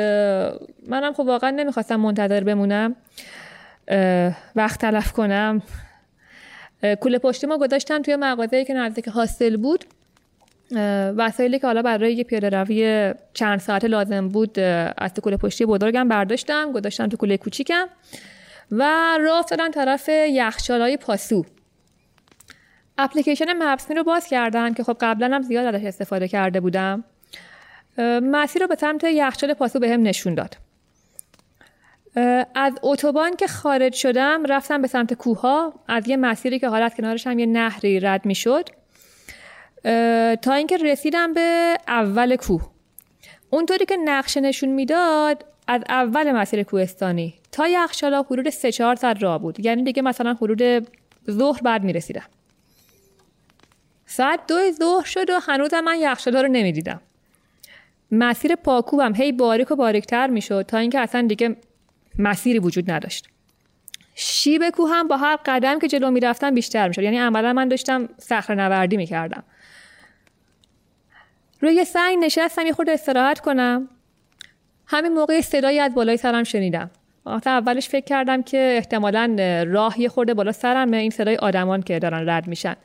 منم خب واقعا نمی‌خواستم منتظر بمونم. وقت تلف کنم. کوله پشتی ما گذاشتم توی مغازه‌ای که نزدیک هاستل بود. وسایلی که حالا برای یه پیاده روی چند ساعت لازم بود از تو کوله پشتی بزرگم برداشتم گذاشتم تو کوله کوچیکم و راه افتادم طرف یخچالای پاسو. اپلیکیشن مپسمی رو باز کردم که خب قبلا هم زیاد ازش استفاده کرده بودم. مسیر رو به سمت یخچال پاسو بهم به نشون داد. از اتوبان که خارج شدم رفتم به سمت کوها از یه مسیری که حالت کنارش هم یه نهری رد می شد تا اینکه رسیدم به اول کوه. اونطوری که نقشه نشون می‌داد از اول مسیر کوهستانی تا یخچالا حدود سه چهار ساعت راه بود. یعنی دیگه مثلا حدود ظهر بعد می‌رسیدم. ساعت دو ظهر شد و هنوزم من یخچالا رو نمی‌دیدم. مسیر پاکوبم هی باریک و باریکتر می‌شد تا اینکه اصلا دیگه مسیری وجود نداشت. شیب کوه هم با هر قدم که جلو می‌رفتم بیشتر می‌شد. یعنی عملا من داشتم صخره نوردی می‌کردم. روی سنگ نشستم یه خورده استراحت کنم. همین موقع صدایی از بالای سرم شنیدم. تا اولش فکر کردم که احتمالا راه یه خورده بالا سرم این صدای آدمان که دارن رد میشن.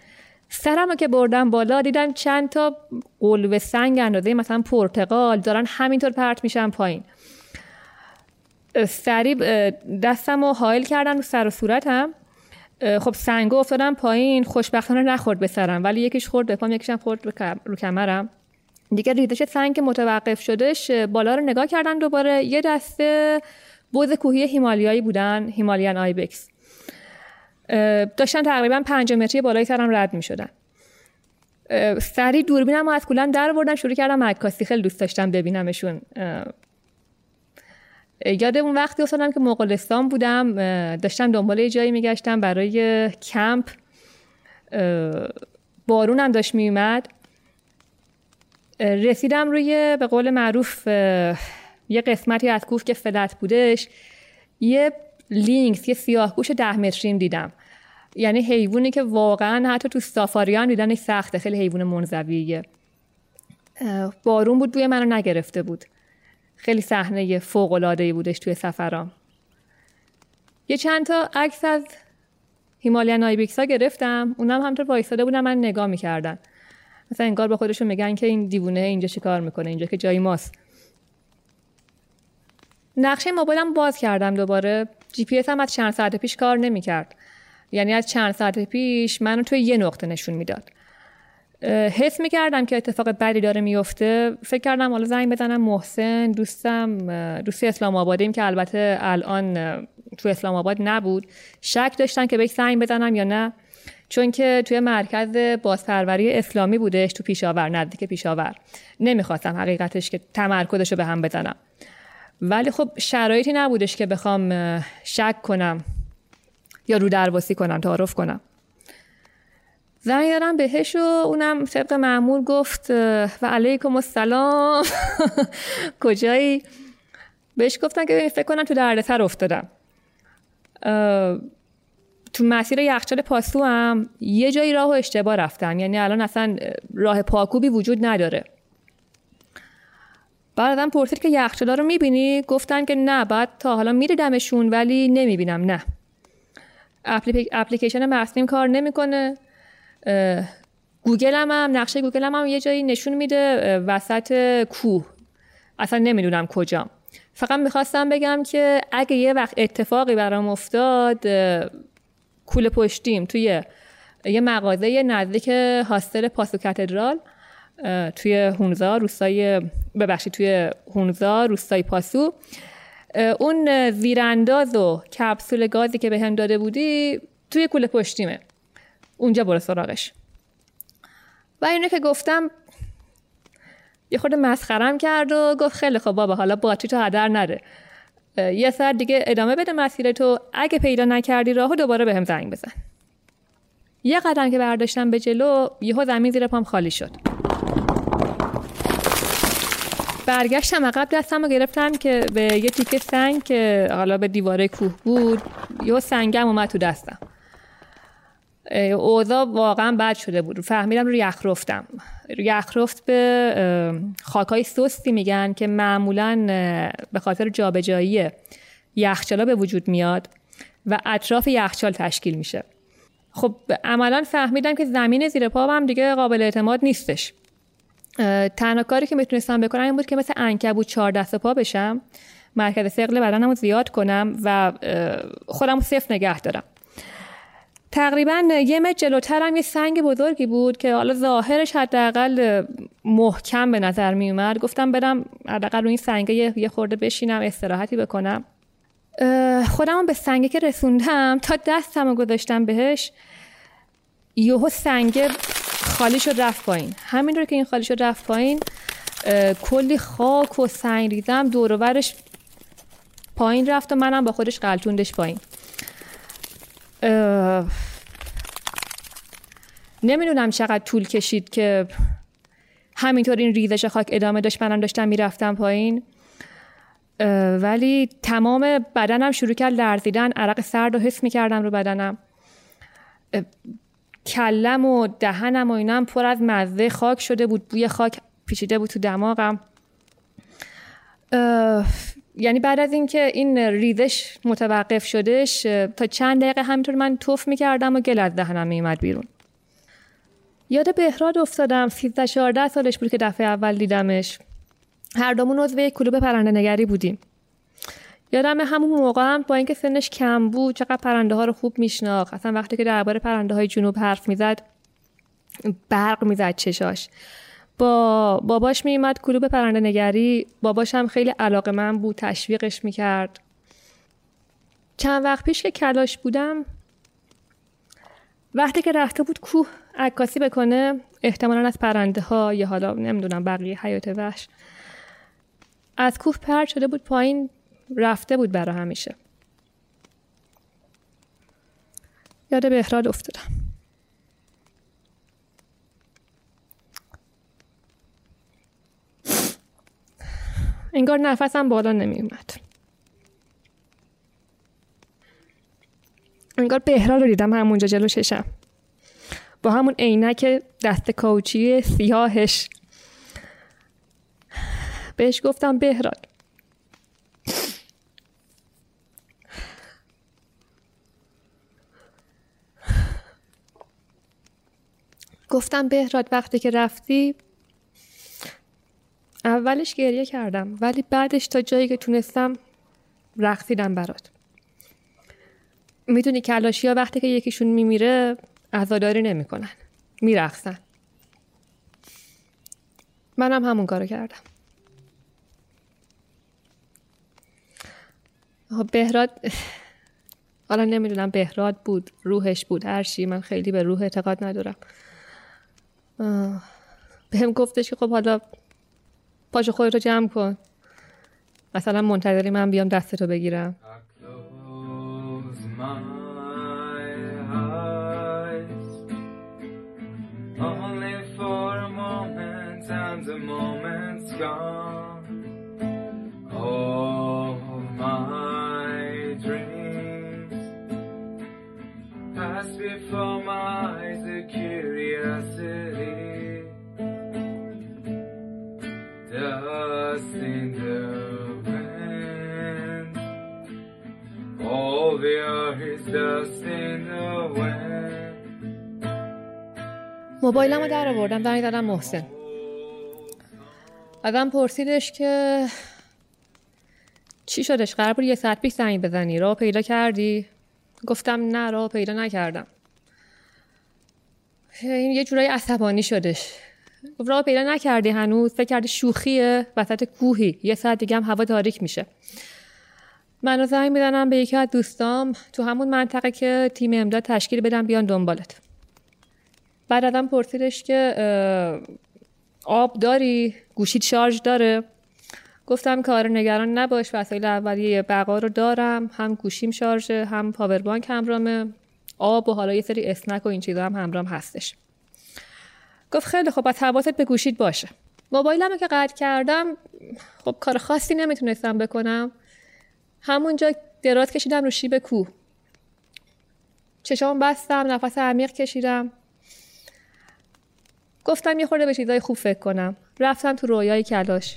سرم رو که بردم بالا دیدم چند تا قلوه سنگ اندازه مثلا پرتقال دارن همینطور پرت میشن پایین. سریع دستم رو حایل کردم رو سر و صورتم. خب سنگو افتادم پایین خوشبختانه نخورد به سرم ولی یکیش خورد به پام یکیشم خورد رو کمرم. دیگه ریزش سنگ متوقف شدش بالا رو نگاه کردم دوباره یه دسته بوز کوهی هیمالیایی بودن هیمالیان آیبکس. داشتن تقریبا پنج متری بالای سرم رد می شدن سریع دوربینم از کولم در بردم شروع کردم عکاسی خیلی دوست داشتم ببینمشون. یاد اون وقتی افتادم که مغولستان بودم داشتم دنبال یه جایی میگشتم برای کمپ. بارونم داشت میومد رسیدم روی به قول معروف یه قسمتی از کوه که فلت بودش. یه لینکس یه سیاهگوش ده متریم دیدم. یعنی حیوانی که واقعا حتی تو سافاریان دیدنش سخته خیلی حیوان منزویه. بارون بود بوی منو نگرفته بود. خیلی صحنه فوق العاده بودش توی سفرام. یه چند تا عکس از هیمالیا نایبیکس ها گرفتم. اونم همطور وایساده بودم من نگاه می‌کردن مثلا انگار با خودشون میگن که این دیوونه اینجا چیکار می‌کنه؟ اینجا که جای ماست. نقشه موبایلم باز کردم دوباره. جی پی هم از چند ساعت پیش کار نمی‌کرد. یعنی از چند ساعت پیش منو توی یه نقطه نشون می‌داد. حس می‌کردم که اتفاق بدی داره میفته فکر کردم حالا زنگ بزنم محسن دوستم دوست اسلام آبادیم که البته الان تو اسلام آباد نبود. شک داشتن که بهش زنگ بزنم یا نه. چون که توی مرکز بازپروری اسلامی بودش تو پیشاور نزدیک پیشاور. نمی‌خواستم حقیقتش که تمرکزش رو به هم بزنم. ولی خب شرایطی نبودش که بخوام شک کنم یا رو درواسی کنم تعارف کنم. زنگ دارم بهش و اونم طبق معمول گفت و علیکم السلام. کجایی؟ بهش گفتن که فکر کنم تو دردسر افتادم. تو مسیر یخچال پاسو هم یه جایی راه و اشتباه رفتن. یعنی الان اصلا راه پاکوبی وجود نداره. بعد ازم پرسید که یخچالا رو می‌بینی؟ گفتن که نه بعد تا حالا میدیدمشون ولی نمی‌بینم نه. اپلیکیشن مصنیم کار نمی‌کنه. گوگل هم, هم نقشه گوگل هم, هم یه جایی نشون میده وسط کوه. اصلا نمی‌دونم کجا فقط می‌خواستم بگم که اگه یه وقت اتفاقی برام افتاد کوله پشتیم توی یه مغازه نزدیک هاستل پاسو کاتدرال توی هونزا روستای ببخشید توی هونزا روستای پاسو. اون زیرانداز و کپسول گازی که به هم داده بودی توی کوله پشتیمه. اونجا برو سراغش. و اینو که گفتم یه خورده مسخرم کرد و گفت خیلی خب بابا حالا باطری تو هدر نده. یه سر دیگه ادامه بده مسیر تو. اگه پیدا نکردی راهو دوباره به هم زنگ بزن. یه قدم که برداشتم به جلو یهو زمین زیر پام خالی شد. برگشتم عقب دستم رو گرفتم که به یه تیکه سنگ که حالا به دیواره کوه بود یه سنگم اومد تو دستم. اوضاع واقعا بد شده بود. فهمیدم رو یخ رفت به خاکای سستی میگن که معمولا به خاطر جابجایی یخچالا به وجود میاد و اطراف یخچال تشکیل میشه. خب عملا فهمیدم که زمین زیر پا هم دیگه قابل اعتماد نیستش. تنها کاری که می‌تونستم بکنم این بود که مثل انکبوت چهار دست پا بشم مرکز ثقل بدنم رو زیاد کنم و خودم رو صفر نگه دارم. تقریبا یه متر جلوترم یه سنگ بزرگی بود که حالا ظاهرش حداقل محکم به نظر می اومد. گفتم برم حداقل روی این سنگ یه خورده بشینم استراحتی بکنم. خودم به سنگه که رسوندم تا دستم گذاشتم بهش یهو سنگ خالی شد رفت پایین. رو که این خالی شد رفت پایین کلی خاک و سنگ ریزم دور پایین رفت و منم با خودش قلتوندش پایین. نمی‌دونم چقدر طول کشید که همینطور این ریزش خاک ادامه داشت. منم داشتم می‌رفتم پایین. ولی تمام بدنم شروع کرد لرزیدن. عرق سرد و حس می‌کردم رو بدنم. کلم و دهنم و اینم پر از مزه خاک شده بود. بوی خاک پیچیده بود تو دماغم. یعنی بعد از اینکه این ریزش متوقف شدش تا چند دقیقه همینطور من توف می‌کردم و گل از دهنم میومد بیرون. یاد بهراد افتادم 13 14 سالش بود که دفعه اول دیدمش. هر دومون عضو یک کلوب پرنده نگری بودیم. یادم همون موقع هم با اینکه سنش کم بود چقدر پرنده ها رو خوب میشناخت. اصلا وقتی که درباره پرنده های جنوب حرف می‌زد برق می‌زد چشاش. با باباش میومد کلوب پرنده نگری. باباش هم خیلی علاقه من بود تشویقش می‌کرد. چند وقت پیش که کلاش بودم وقتی که رفته بود کوه عکاسی بکنه احتمالا از پرنده ها یا حالا نمی‌دونم بقیه حیات وحش از کوه پرد شده بود پایین رفته بود برا همیشه. یاد بهراد افتادم. انگار نفسم بالا نمی اومد انگار بهراد رو دیدم همونجا جلو ششم با همون عینک دست کاوچی سیاهش. بهش گفتم بهراد گفتم بهراد وقتی که رفتی اولش گریه کردم ولی بعدش تا جایی که تونستم رقصیدم برات. می‌دونی کلاشی ها وقتی که یکیشون میمیره عزاداری نمی‌کنن. میرقصن. منم همون کارو کردم. بهراد حالا نمی‌دونم بهراد بود روحش بود هر چی. من خیلی به روح اعتقاد ندارم. بهم گفتش که خب حالا پاش خودتو جمع کن. مثلا منتظری من بیام دستتو بگیرم. Before my Dust in the wind. All we are is dust in the wind. موبایلم رو در آوردم زنگ زدم محسن. ازم پرسیدش که چی شدش؟ قرار بود یه ساعت پیش زنگ بزنی. راه پیدا کردی؟ گفتم نه راه پیدا نکردم. این یه جورایی عصبانی شدش. گفت راه پیدا نکردی هنوز؟ فکر کردی شوخیه؟ وسط کوهی. یه ساعت دیگه هم هوا تاریک میشه. منو زنگ می‌زنم به یکی از دوستام. تو همون منطقه که تیم امداد تشکیل بدم بیان دنبالت. بعد ازم پرسیدش که آب داری؟ گوشیت شارژ داره؟ گفتم که آره نگران نباش وسایل اولیه بقا رو دارم. هم گوشیم شارژه هم پاور بانک همرامه. آب و حالا یه سری اسنک و این چیزا هم همرام هستش. گفت خیلی خب از حواست به گوشیت باشه. موبایلم رو که قطع کردم خب کار خاصی نمی‌تونستم بکنم. همونجا دراز کشیدم رو شیب کوه چشام بستم نفس عمیق کشیدم. گفتم یه خورده به چیزای خوب فکر کنم. رفتم تو رویای کلاش.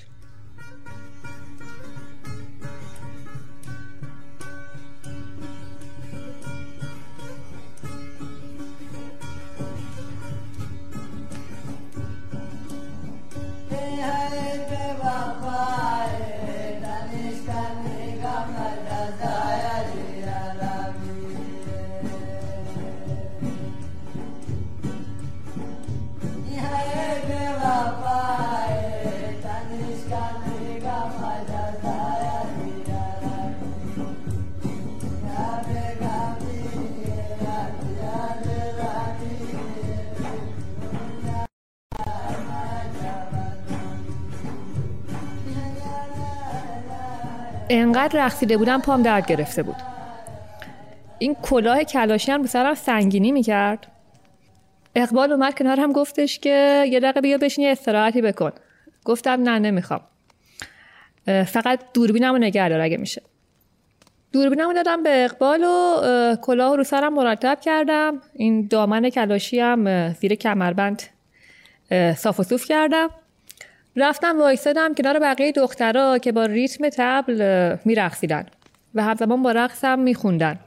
انقدر رقصیده بودم پام درد گرفته بود. این کلاه کلاشی هم رو سرم سنگینی می‌کرد. اقبال اومد هم گفتش که یه دقیقه بیا بشین یه استراحتی بکن. گفتم نه نمی‌خوام. فقط دوربینم رو نگه دار اگه میشه. دوربینم دادم به اقبال و اه، کلاه رو سرم مرتب کردم. این دامن کلاشی هم زیر کمربند صاف و صوف کردم. رفتم وایسادم کنار بقیه دخترها که با ریتم تبل میرقصیدن و همزمان با رقصم میخوندن.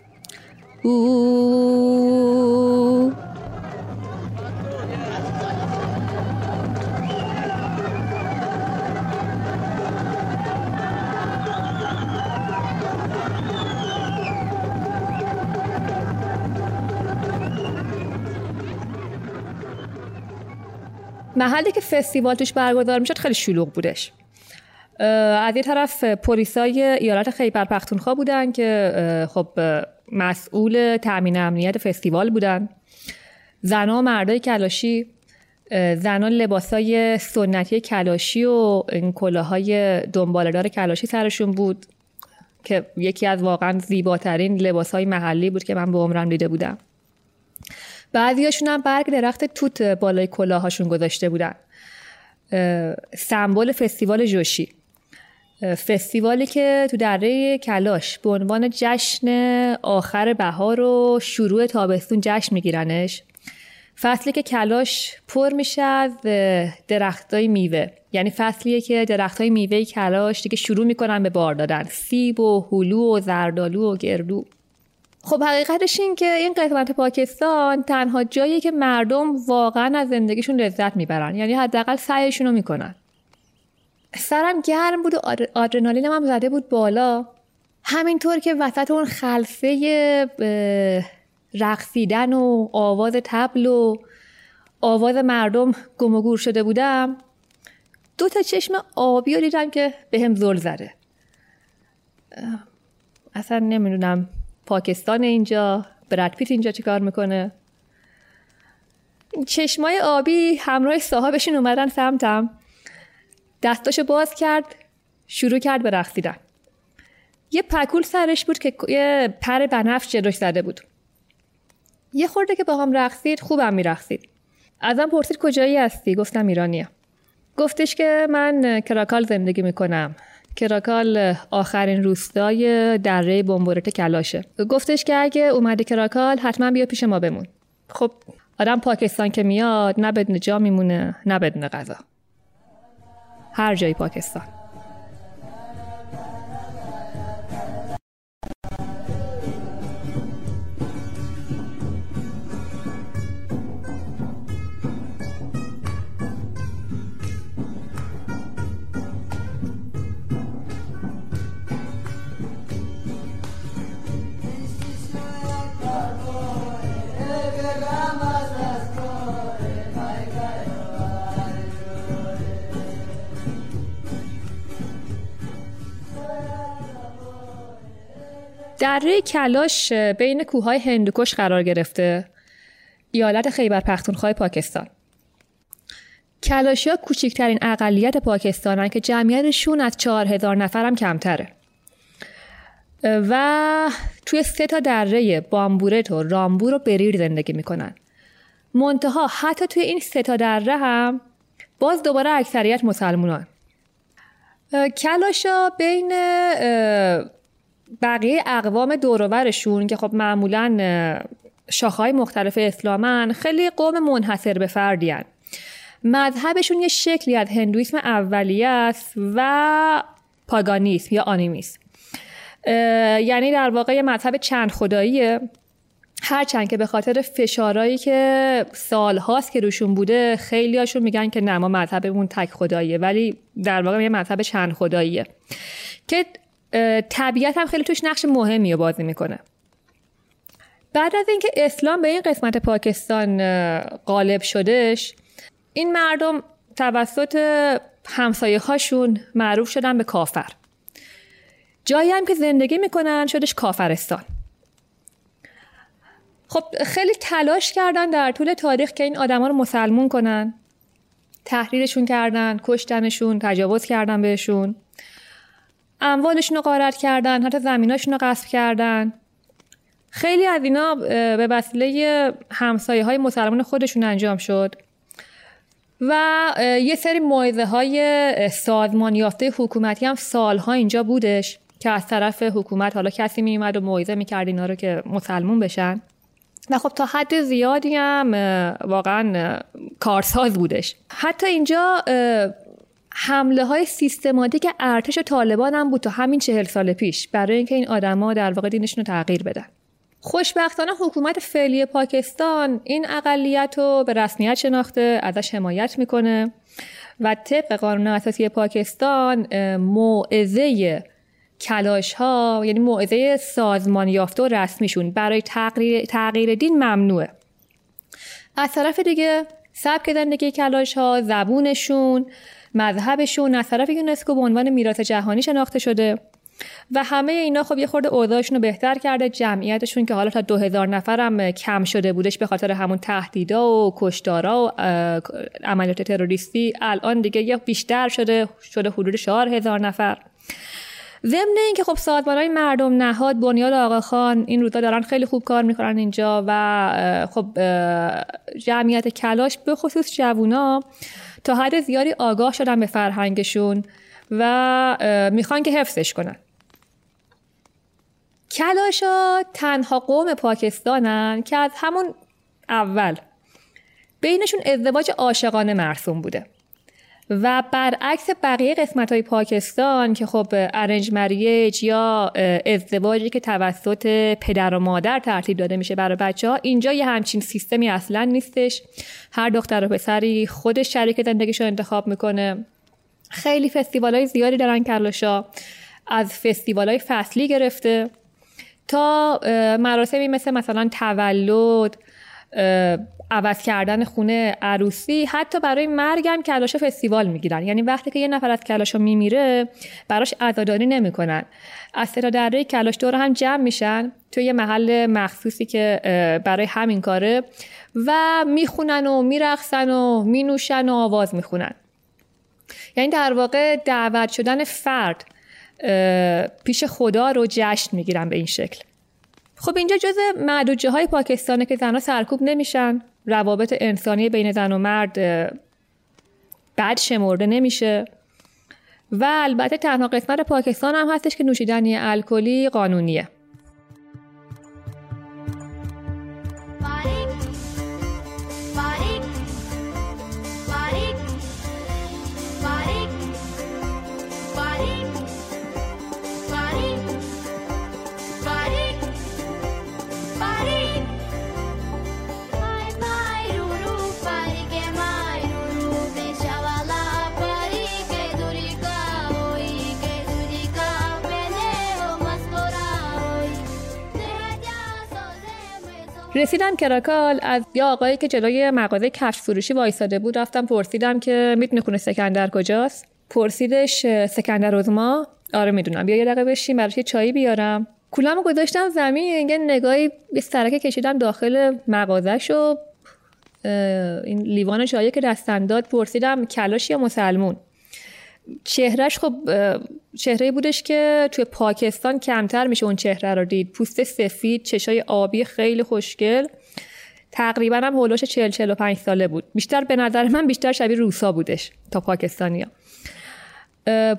محلی که فستیوال توش برگزار می‌شد خیلی شلوغ بودش. از یه طرف پلیسای ایالت خیبر پختونخوا بودن که خب مسئول تامین امنیت فستیوال بودن. زنها و مردای کلاشی زنها لباسای سنتی کلاشی و این کلاهای دنبالدار کلاشی سرشون بود که یکی از واقعا زیباترین لباسهای محلی بود که من به عمرم دیده بودم. بعضیاشون هم برگ درخت توت بالای کلاهاشون گذاشته بودن. سمبل فستیوال جوشی. فستیوالی که تو دره کلاش به عنوان جشن آخر بهار و شروع تابستون جشن میگیرنش. فصلی که کلاش پر میشه از درختای میوه. یعنی فصلیه که درختای میوه کلاش دیگه شروع می‌کنن به بار دادن. سیب و هلو و زردالو و گردو. خب حقیقتش این که این قسمت پاکستان تنها جاییه که مردم واقعا از زندگیشون لذت می‌برن یعنی حداقل سعیشون رو می‌کنن. سرم گرم بود و آدر- آدرنالینم هم زده بود بالا. همینطور که وسط اون خلفه رقصیدن و آواز تبل و آواز مردم گم و گور شده بودم دو تا چشم آبی رو دیدم که به هم زل زده اصلا نمی‌دونم پاکستان اینجا برد پیت اینجا چی کار می‌کنه؟ چشمای آبی همراه صاحبشون اومدن سمتم. دستاشو باز کرد شروع کرد به رقصیدن یه پکول سرش بود که یه پر بنفش جلوش زده بود. یه خورده که با هم رقصید خوبم میرقصید. ازم پرسید کجایی هستی؟ گفتم ایرانیه گفتش که من کراکال زندگی می‌کنم. کراکال آخرین روستای دره بمبورت کلاشه. گفتش که اگه اومده کراکال حتما بیا پیش ما بمون. خب آدم پاکستان که میاد نه بدون جا میمونه نه بدون غذا. هر جای پاکستان. دره کلاش بین کوههای هندوکش قرار گرفته. ایالت خیبر پختونخوا پاکستان. کلاشی ها کوچکترین اقلیت پاکستانن که جمعیتشون از چهار هزار نفر هم کمتره. و توی سه تا دره بامبورت و رامبور و بریر زندگی می‌کنن. منتها حتی توی این سه تا دره هم باز دوباره اکثریت مسلمونان. کلاشا بین بقیه اقوام دوروبرشون که خب معمولا شاخهای مختلف اسلامن خیلی قوم منحصر به فردی هن. مذهبشون یه شکلی از هندویسم اولیه است و پاگانیسم یا آنیمیسم. یعنی در واقع یه مذهب چند خداییه. هرچند که به خاطر فشارهایی که سالهاست که روشون بوده خیلی هاشون میگن که نه ما مذهبمون تک خداییه ولی در واقع یه مذهب چند خداییه. که طبیعت هم خیلی توش نقش مهمی رو بازی می‌کنه. بعد از اینکه اسلام به این قسمت پاکستان غالب شدش این مردم توسط همسایه هاشون معروف شدن به کافر. جایی هم که زندگی می‌کنن شدش کافرستان. خب خیلی تلاش کردن در طول تاریخ که این آدما رو مسلمون کنن. تحریرشون کردن کشتنشون تجاوز کردن بهشون. اموالشون رو غارت کردن حتی زمیناشون رو غصب کردن. خیلی از اینا به وسیله همسایه های مسلمان خودشون انجام شد. و یه سری موعظه های سازمان یافته حکومتی هم سالها اینجا بودش که از طرف حکومت حالا کسی میومد و موعظه می‌کرد اینا رو که مسلمون بشن. و خب تا حد زیادی هم واقعا کارساز بودش. حتی اینجا حمله های سیستماتیک ارتش طالبان هم بود تا همین چهل سال پیش برای اینکه این آدما در واقع دینشون رو تغییر بدن. خوشبختانه حکومت فعلی پاکستان این اقلیت رو به رسمیت شناخته ازش حمایت می‌کنه و طبق قانون اساسی پاکستان موعظه کلاش ها یعنی موعظه سازمان یافته و رسمیشون برای تغییر, تغییر دین ممنوعه. از طرف دیگه سبک زندگی کلاش ها زبونشون مذهبشون از طرف یونسکو به عنوان میراث جهانی شناخته شده. و همه اینا خب یه خورده اوضاعشون رو بهتر کرده. جمعیتشون که حالا تا دو هزار نفرم کم شده بودش به خاطر همون تهدیدا و کشتارا و عملیات تروریستی الان دیگه یه بیشتر شده شده حدود چهار هزار نفر. ضمن اینکه خب سازمان های مردم نهاد بنیاد آقا خان این روزا دارن خیلی خوب کار می‌کنن اینجا و خب جمعیت کلاش به خصوص جوونا تا حد زیادی آگاه شدن به فرهنگشون و می‌خوان که حفظش کنن. کلاشا تنها قوم پاکستانن که از همون اول بینشون ازدواج عاشقانه مرسوم بوده. و برعکس بقیه قسمت های پاکستان که خب ارنج مریج یا ازدواجی که توسط پدر و مادر ترتیب داده میشه برای بچه ها اینجا یه همچین سیستمی اصلا نیستش. هر دختر و پسری خودش شریک زندگیش رو انتخاب می‌کنه. خیلی فستیوال های زیادی دارن کلاشا از فستیوال های فصلی گرفته تا مراسمی مثل مثلا تولد عوض کردن خونه عروسی حتی برای مرگم کلاش فستیوال می‌گیرن. یعنی وقتی که یه نفر از کلاشا میمیره براش عزاداری نمی‌کنن. از سرا دره کلاش دور هم جمع میشن توی یه محل مخصوصی که برای همین کاره و می‌خونن و میرقصن و مینوشن و آواز می‌خونن. یعنی در واقع دعوت شدن فرد پیش خدا رو جشن می‌گیرن به این شکل. خب اینجا جز معدوجه های پاکستانه که زنها سرکوب نمیشن. روابط انسانی بین زن و مرد بد شمرده نمیشه. و البته تنها قسمت پاکستان هم هستش که نوشیدنی الکلی قانونیه. رسیدم کراکال از یه آقایی که جلوی مغازه کفش فروشی وایساده بود رفتم پرسیدم که می‌دونه خونه سکندر کجاست؟ پرسیدش سکندر ازما آره می‌دونم. بیا یه دقیقه بشین براش یه چایی بیارم. کولمو گذاشتم زمین یه نگاهی یه سرکه کشیدم داخل مغازش و این لیوان چایی که دستم داد پرسیدم کلاش یا مسلمون؟ چهرش خب چهره بودش که توی پاکستان کمتر میشه اون چهره رو دید. پوست سفید چشای آبی خیلی خوشگل. تقریبا هم هولوش 40 45 ساله بود. بیشتر به نظر من بیشتر شبیه روسا بودش تا پاکستانیا.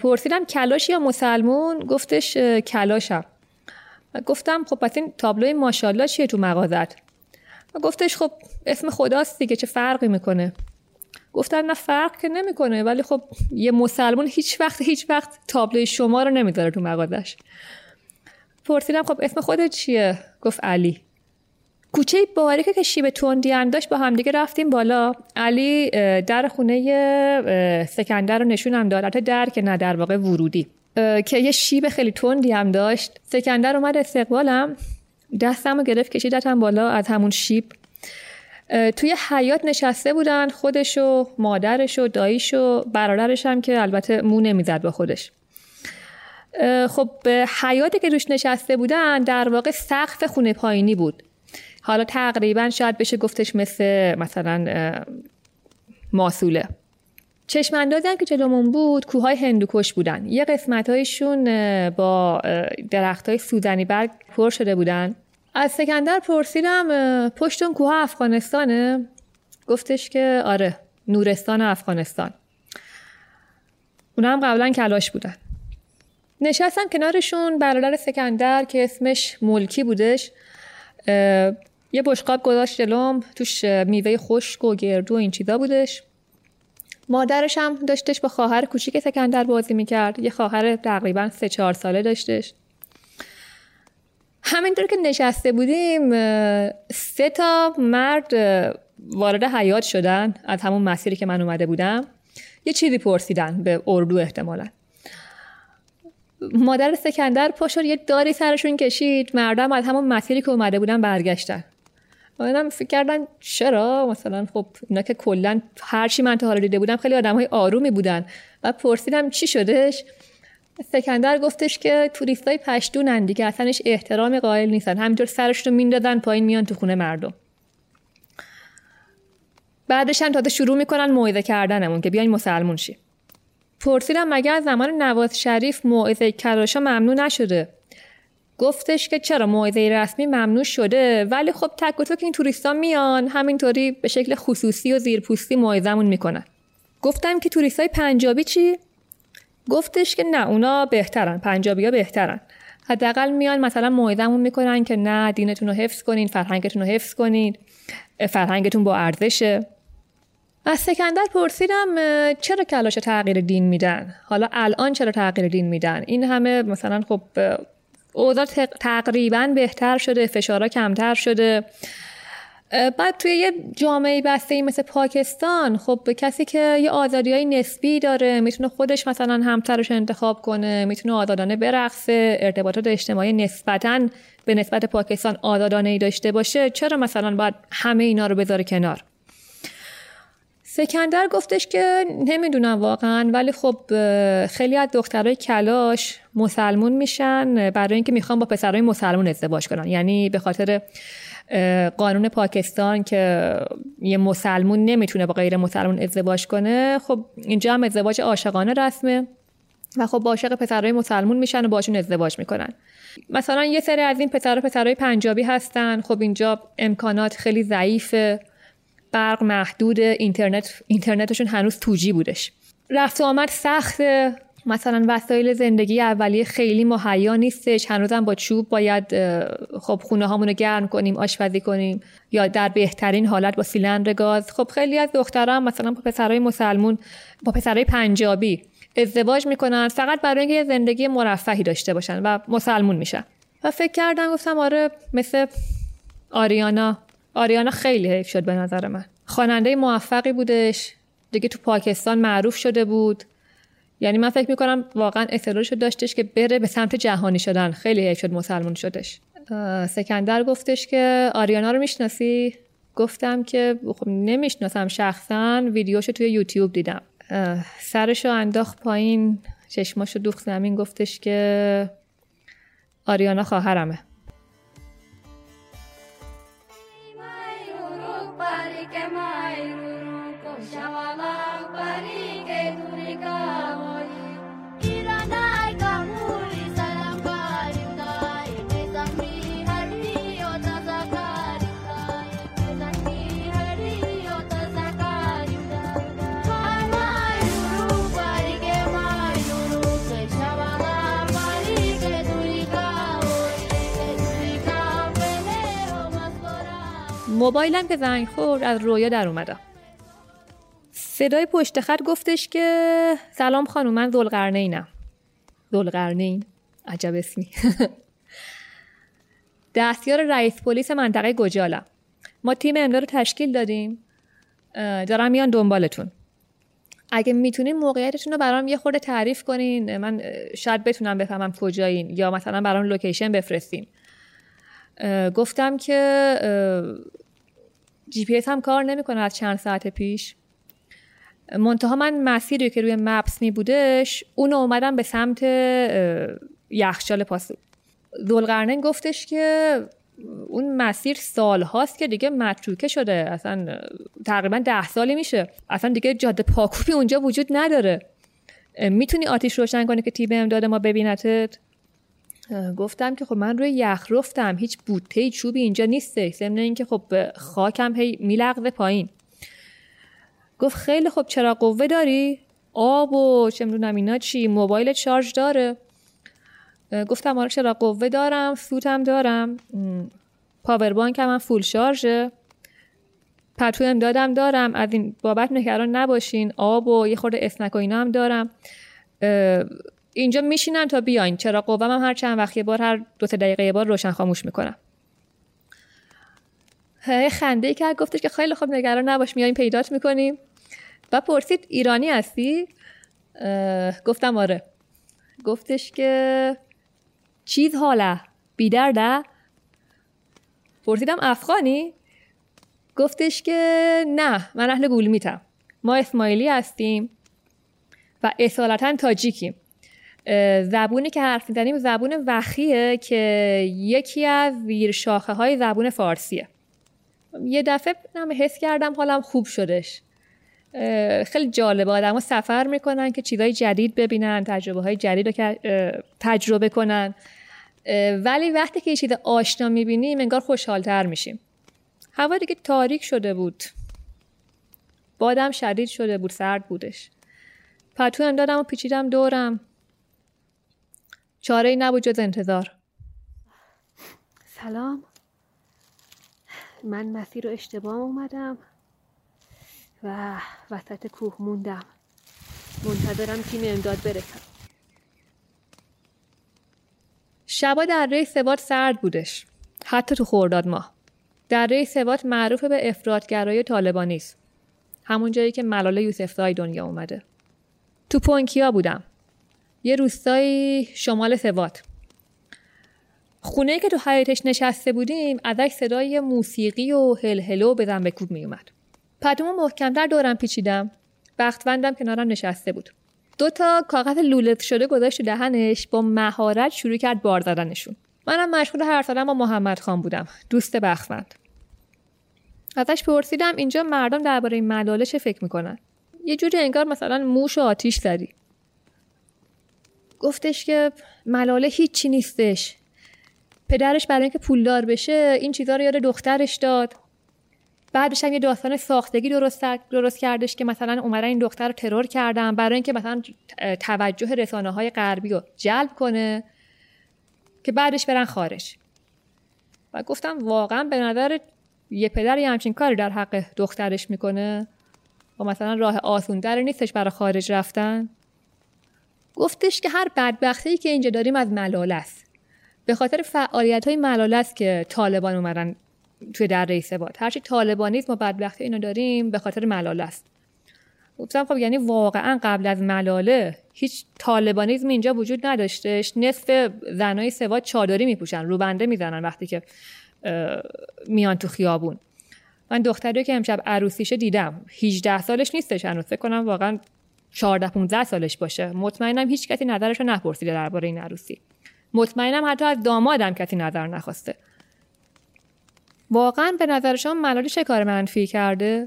پرسیدم کلاش یا مسلمون؟ گفتش کلاشم. گفتم خب پس این تابلوی ماشاءالله چیه تو مغازت؟ گفتش خب اسم خداست دیگه چه فرقی می‌کنه؟ گفتم نه فرق که نمی‌کنه. ولی خب یه مسلمان هیچ وقت هیچ وقت تابلوی شما رو نمی‌ذاره تو مغازش. پرسیدم خب اسم خودت چیه؟ گفت علی. کوچه باریکه که شیب تندی هم داشت با همدیگه رفتیم بالا. علی در خونه سکندر رو نشونم داد. البته در که نه در واقع ورودی. که یه شیب خیلی تندی هم داشت. سکندر اومد استقبالم. دستم رو گرفت کشیدتم بالا. از همون شیب توی حیات نشسته بودن خودش و مادرش و داییش و برادرش هم که البته مو نمی‌زد به خودش. خب حیاتی که روش نشسته بودن در واقع سقف خونه پایینی بود. حالا تقریبا شاید بشه گفتش مثل مثلا ماسوله. چشم اندازی که جلومون بود کوههای هندوکش بودن. یه قسمت هایشون با درخت های سوزنی برگ پر شده بودن. از سکندر پرسیدم پشت اون کوه افغانستانه؟ گفتش که آره نورستان افغانستان. اونا هم قبلا کلاش بودن. نشستم کنارشون برادر سکندر که اسمش ملکی بودش یه بشقاب گذاشت جلوم توش میوه خشک و گردو و این چیزا بودش. مادرش هم داشتش با خواهر کوچیک سکندر بازی می‌کرد. یه خواهر تقریبا سه چهار ساله داشتش. همینطور که نشسته بودیم سه تا مرد وارد حیات شدن از همون مسیری که من اومده بودم. یه چیزی پرسیدن به اردو احتمالا. مادر سکندر پاشور یه داری سرشون کشید. مردم از همون مسیری که اومده بودن برگشتن. منم فکر کردن چرا؟ مثلا خب اینا که کلا هر چی من تا حالا دیده بودم خیلی آدم های آرومی بودن. و پرسیدم چی شدش؟ سکندر گفتش که توریست های پشتونن دیگه اصلش احترام قائل نیستن. همینطور سرش رو میندازن پایین میان تو خونه مردم. بعدش هم تازه شروع می‌کنن موعظه کردنمون که بیاین مسلمون شی. پرسیدم مگر از زمان نواز شریف موعظه کراشا ممنوع نشده؟ گفتش که چرا موعظه رسمی ممنوع شده؟ ولی خب تک و که این توریستا میان. همینطوری به شکل خصوصی و زیرپوستی موعظه‌مون می‌کنن. گفتم که توریستای پنجابی چی؟ گفتش که نه اونا بهترن پنجابی ها بهترن. حداقل میان مثلا موعظه‌مون می‌کنن که نه دینتون رو حفظ کنین فرهنگتون رو حفظ کنین فرهنگتون با ارزشه. از سکندر پرسیدم چرا کلاش تغییر دین میدن؟ حالا الان چرا تغییر دین میدن؟ این همه مثلا خب اوضاع تقریبا بهتر شده فشارها کمتر شده. بعد توی یه جامعه بسته مثل پاکستان خب کسی که یه آزادی های نسبی داره می‌تونه خودش مثلا همسرش انتخاب کنه می‌تونه آزادانه برقصه ارتباطات اجتماعی نسبتا به نسبت پاکستان آزادانه ای داشته باشه چرا مثلا باید همه اینا رو بذاره کنار؟ سکندر گفتش که نمی‌دونم واقعا ولی خب خیلی از دخترای کلاش مسلمون میشن برای اینکه می‌خوان با پسرای مسلمون ازدواج کنن. یعنی به خاطر قانون پاکستان که یه مسلمون نمی‌تونه با غیر مسلمون ازدواج کنه خب اینجا هم ازدواج عاشقانه رسمه و خب عاشق پسرهای مسلمون میشن و باشون ازدواج می‌کنن. مثلا یه سری از این پسر و پسرهای پنجابی هستن. خب اینجا امکانات خیلی ضعیفه. برق محدود اینترنت اینترنتشون هنوز توجی بودش. رفت و آمد سخت مثلا وسایل زندگی اولیه خیلی مهیا نیستش. هنوزم با چوب باید خب خونه هامونو گرم کنیم آشپزی کنیم یا در بهترین حالت با سیلندر گاز. خب خیلی از دخترها مثلا با پسرای مسلمون با پسرای پنجابی ازدواج می‌کنن. فقط برای اینکه زندگی مرفهی داشته باشن و مسلمون میشن. و فکر کردم گفتم آره مثل آریانا. آریانا خیلی حیف شد به نظر من. خواننده موفقی بودش. دیگه تو پاکستان معروف شده بود. یعنی من فکر می‌کنم واقعا اصرارشو داشتش که بره به سمت جهانی شدن. خیلی حیف شد مسلمون شدش. سکندر گفتش که آریانا رو می‌شناسی؟ گفتم که خب نمی‌شناسم شخصا ویدیوشو توی یوتیوب دیدم. سرشو انداخت پایین چشماشو دوخت زمین گفتش که آریانا خواهرمه. موبایلم که زنگ خورد از رویا در اومدم. صدای پشت خط گفتش که سلام خانم من زلقرنینم زلقرنین عجب اسمی. دستیار رئیس پلیس منطقه گجالم. ما تیم املا رو تشکیل دادیم. دارم میان دنبالتون. اگه می‌تونین موقعیتتون رو برام یه خورده تعریف کنین. من شاید بتونم بفهمم کجایین. یا مثلا برام لوکیشن بفرستین. گفتم که جی پی هم کار نمی‌کنه از چند ساعت پیش. منتها من مسیری که روی مپس می بودش اونو اومدم به سمت یخچال پاس دولقرنین گفتش که اون مسیر سال هاست که دیگه متروکه شده. اصلا تقریبا ده سالی میشه. اصلا دیگه جاده پاکوبی اونجا وجود نداره. می‌تونی آتیش روشن کنی که تیب امداد ما ببینتت؟ گفتم که خب من روی یخ رفتم هیچ بوته چوبی اینجا نیسته ضمن اینکه خب خاکم هی میلغزه پایین. گفت خیلی خب چرا قوه داری؟ آب و چه می‌دونم اینا چی؟ موبایل چارج داره. گفتم آره چرا قوه دارم؟ سوتم دارم. پاور بانک هم فول شارژه. پتو امدادم دارم. از این بابت نگران نباشین. آب و یه خورده اسنک و اینا هم دارم. اینجا میشینن تا بیاین. چرا قوام هم هر چند وقت یه بار هر دو تا دقیقه یه بار روشن خاموش می‌کنم. خنده ای کرد. گفتش که خیلی خوب نگران نباش میایم پیدات می‌کنیم. و پرسید ایرانی هستی؟ گفتم آره. گفتش که چیز حاله بیدرده؟ پرسیدم افغانی؟ گفتش که نه من اهل گولمیتم ما اسماعیلی هستیم و اصالتا تاجیکیم. زبونی که حرف می‌زنیم زبون وخیه که یکی از زیر شاخه های زبون فارسیه. یه دفعه نم حس کردم حالم خوب شدش خیلی جالبه آدم سفر می‌کنن که چیزای جدید ببینن تجربه های جدید رو تجربه کنن. ولی وقتی که یه چیز آشنا می‌بینیم انگار خوشحالتر میشیم. هوا دیگه تاریک شده بود. بادم شدید شده بود سرد بودش. پتو دادم و پیچیدم دورم. چاره ای نبود جز انتظار. سلام. من مسیر رو اشتباه اومدم و وسط کوه موندم. منتظرم تیم امداد برسم. شبا در ری سوات سرد بودش. حتی تو خورداد ماه. در ری سوات معروف به افرادگرای طالبانی است. همون جایی که ملاله یوسفزای دنیا اومده. تو پونکیا بودم. یه روستایی شمال سوات. خونه که تو حیاتش نشسته بودیم ازش صدای موسیقی و هلهلو بزن به کوب میومد پتومو محکمتر دورم پیچیدم بختوندم کنارم نشسته بود. دو تا کاغذ لولت شده گذاشت دهنش با مهارت شروع کرد بار زدنشون. منم مشغول حرف زدن با محمد خان بودم دوست بختوند. ازش پرسیدم اینجا مردم درباره ملاله چه فکر می‌کنن؟ یه جوری انگار مثلا موش و آتیش زدی. گفتش که ملاله هیچی نیستش. پدرش برای اینکه پولدار بشه این چیزا رو یاد دخترش داد. بعدش هم یه داستان ساختگی درست, درست کردش که مثلا اومدن این دختر رو ترور کردن برای اینکه مثلا توجه رسانه های غربی رو جلب کنه که بعدش برن خارج. و گفتم واقعا به نظر یه پدر یه همچین کاری در حق دخترش می‌کنه؟ و مثلا راه آسون در نیستش برای خارج رفتن. گفتش که هر بدبختی که اینجا داریم از ملال است. به خاطر فعالیت های ملال است که طالبان اومدن توی در رئیس باد. هرچی طالبانیزم و بدبختی اینو داریم به خاطر ملال است. گفتم خب یعنی واقعا قبل از ملاله هیچ طالبانیزم اینجا وجود نداشتش نصف زنای سواد چادری میپوشن روبنده می‌زنن وقتی که میان تو خیابون. من دختری که امشب عروسیشه دیدم 18 سالش نیستش هنوز. فکر کنم واقعا 14 15 سالش باشه. مطمئنم هیچ کسی نظرش رو نپرسیده درباره این عروسی. مطمئنم حتی از دامادم کسی نظر نخواسته. واقعا به نظر شما ملالی چه کار منفی کرده؟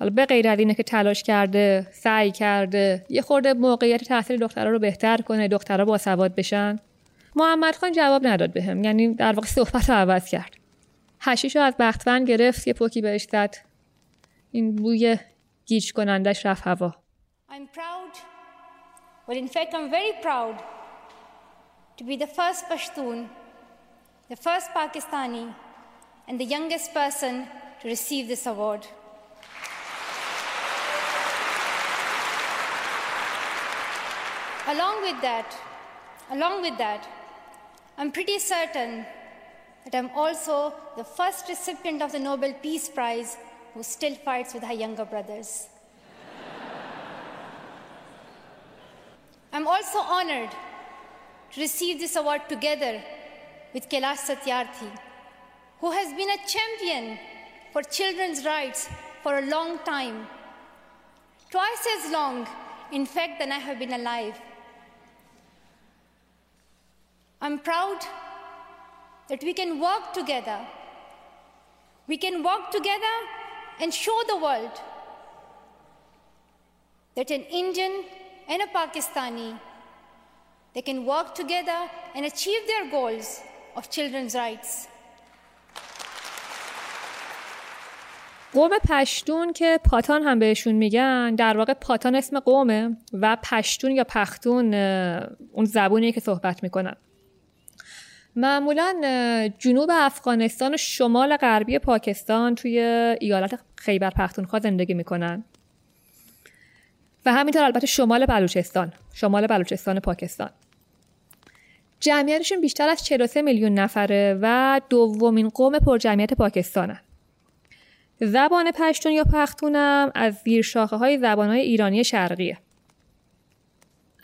حالا به غیر از اینه که تلاش کرده سعی کرده یه خورده موقعیت تحصیل دخترها رو بهتر کنه دخترها با سواد بشن؟ محمد خان جواب نداد بهم یعنی در واقع صحبت رو عوض کرد. هشیش رو از بختفن گرفت یه پوکی بهش زد. این بوی گیج کنندش رفت هوا. I'm proud, well, in fact I'm very proud to be the first Pashtun, the first Pakistani, and the youngest person to receive this award. Along with that, along with that, I'm pretty certain that I'm also the first recipient of the Nobel Peace Prize who still fights with her younger brothers. I'm also honored to receive this award together with Kailash Satyarthi, who has been a champion for children's rights for a long time, twice as long, in fact, than I have been alive. I'm proud that we can work together. We can work together and show the world that an Indian and a Pakistani. They can work together and achieve their goals of children's rights. قوم پشتون که پاتان هم بهشون میگن در واقع پاتان اسم قومه و پشتون یا پختون اون زبونیه که صحبت می‌کنن. معمولا جنوب افغانستان و شمال غربی پاکستان توی ایالت خیبر پختونخوا زندگی می‌کنن. و همینطور البته شمال بلوچستان شمال بلوچستان پاکستان. جمعیتشون بیشتر از 43 میلیون نفره و دومین قوم پرجمعیت پاکستانه. زبان پشتون یا پختونم از زیرشاخه های زبان های ایرانی شرقیه.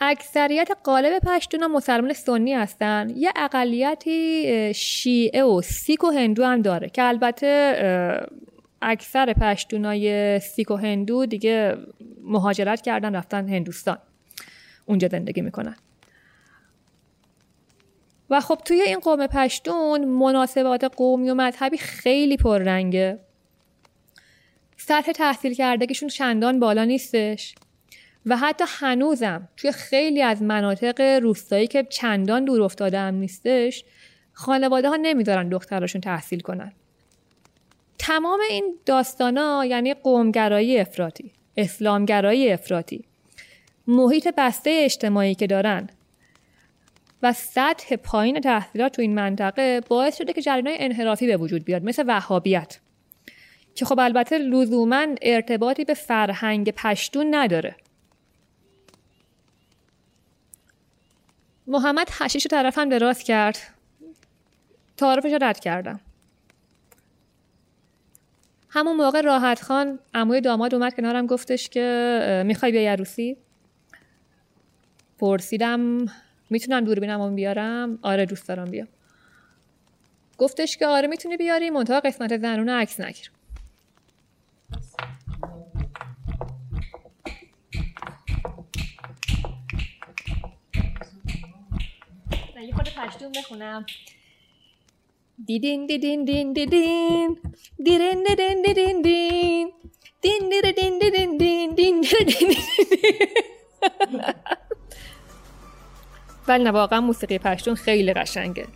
اکثریت قالب پشتون ها مسلمان سنی هستن. یه اقلیتی شیعه و سیک و هندو هم داره که البته اکثر پشتونای سیک و هندو دیگه مهاجرت کردن رفتن هندوستان. اونجا زندگی می‌کنن. و خب توی این قوم پشتون مناسبات قومی و مذهبی خیلی پررنگه. سطح تحصیل کردگیشون چندان بالا نیستش و حتی هنوزم توی خیلی از مناطق روستایی که چندان دور افتاده هم نیستش خانواده ها نمیدارن دختراشون تحصیل کنن. تمام این داستانا یعنی قومگرایی افراطی اسلامگرایی افراطی محیط بسته اجتماعی که دارن و سطح پایین تحصیلات تو این منطقه باعث شده که جریانهای انحرافی به وجود بیاد مثل وهابیت که خب البته لزوما ارتباطی به فرهنگ پشتون نداره. محمد هشیش رو طرفم دراز کرد. تعارفش رد کردم. همون موقع راحت خان عموی داماد اومد کنارم گفتش که می‌خوای بیای عروسی؟ پرسیدم می‌تونم دوربینم بیارم؟ آره دوست دارم بیام. گفتش که آره می‌تونی بیاری منتها قسمت زنونه عکس نگیر. یه خود پشتون بخونم. دیدین دیدین دین دیدین دیرین دیدین دیدین دین دین دیدین دیدین دین دین دیدین ولی نه واقعا موسیقی پشتون خیلی قشنگه.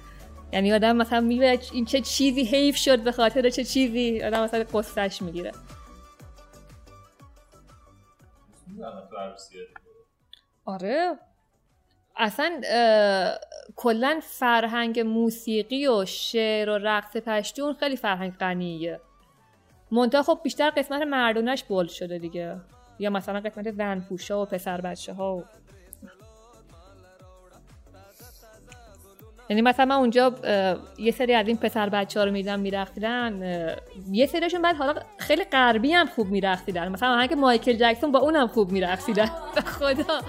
یعنی آدم مثلا می‌بینه این چه چیزی حیف شد به خاطر چه چیزی. آدم مثلا قصهش می‌گیره. آره. اصلا کلا فرهنگ موسیقی و شعر و رقص پشتون خیلی فرهنگ غنیه. منتها خب بیشتر قسمت مردونش بولد شده دیگه. یا مثلا قسمت زن و پسر بچه ها و یعنی مثلا من اونجا یه سری از این پسر بچه ها رو میدم میرقصیدن یه سریشون بعد حالا خیلی غربی هم خوب میرقصیدن. مثلا آهنگ مایکل جکسون با اونم خوب میرقصیدن. به خدا.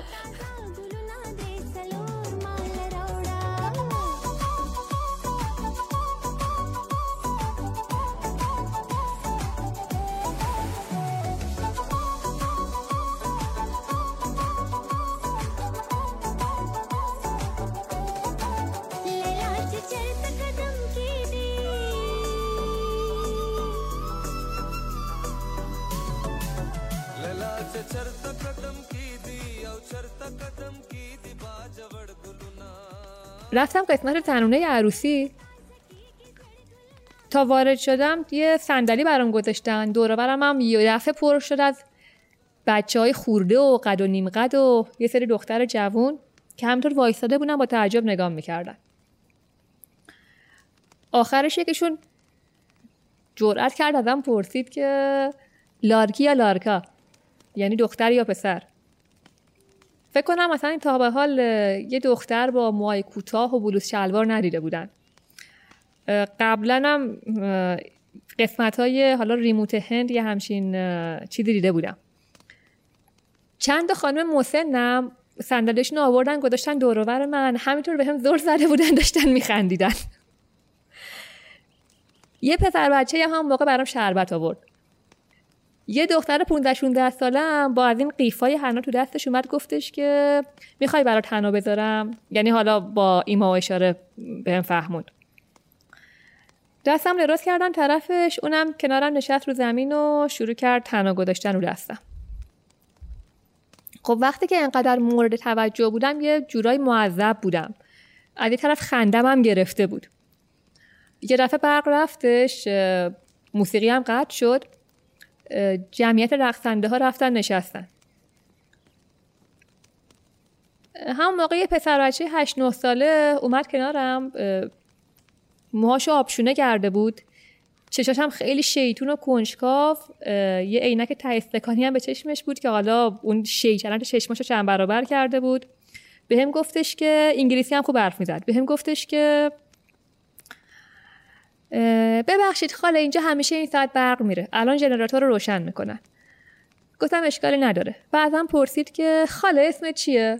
رفتم قسمت تنونه عروسی. تا وارد شدم یه صندلی برام گذاشتن. دور برم هم یه دفعه پر شد از بچه های خورده و قد و نیم قد و یه سری دختر جوون که همطور وایستاده بودن با تعجب نگاه می‌کردن. آخرش یکیشون جرأت کرد ازم پرسید که لارکی یا لارکا؟ یعنی دختر یا پسر؟ فکر کنم مثلا تا به حال یه دختر با موهای کوتاه و بلوز شلوار ندیده بودن. قبلا هم قسمت های حالا ریموت هند یه همچین چیزی دیده بودم. چند خانم مسنم صندلیشون آوردن گذاشتن دورور من. همینطور به هم زور زده بودن داشتن میخندیدن. یه پسر بچه هم موقع برام شربت آورد. یه دختر 15 16 سالم با از این قیفای حنا تو دستش اومد گفتش که می‌خوای برات حنا بذارم. یعنی حالا با ایما و اشاره بهم فهموند دستم دراز کردم طرفش اونم کنارم نشست رو زمین و شروع کرد تنها گذاشتن رو دستم. خب وقتی که انقدر مورد توجه بودم یه جورای معذب بودم. از یه طرف خندم هم گرفته بود. یه دفعه برق رفتش موسیقی هم قطع شد. جمعیت رقصنده ها رفتن نشستن. هم موقع یه پسر بچه 8 9 ساله اومد کنارم موهاشو آبشونه کرده بود. چشاش هم خیلی شیطون و کنجکاف یه عینک ته استکانی هم به چشمش بود که حالا اون شیطنت چشماشو چند برابر کرده بود. به هم گفتش که انگلیسی هم خوب حرف می‌زد. به هم گفتش که ببخشید خاله اینجا همیشه این ساعت برق میره. الان ژنراتور رو روشن می‌کنن. گفتم اشکالی نداره. بعضا پرسید که خاله اسم چیه؟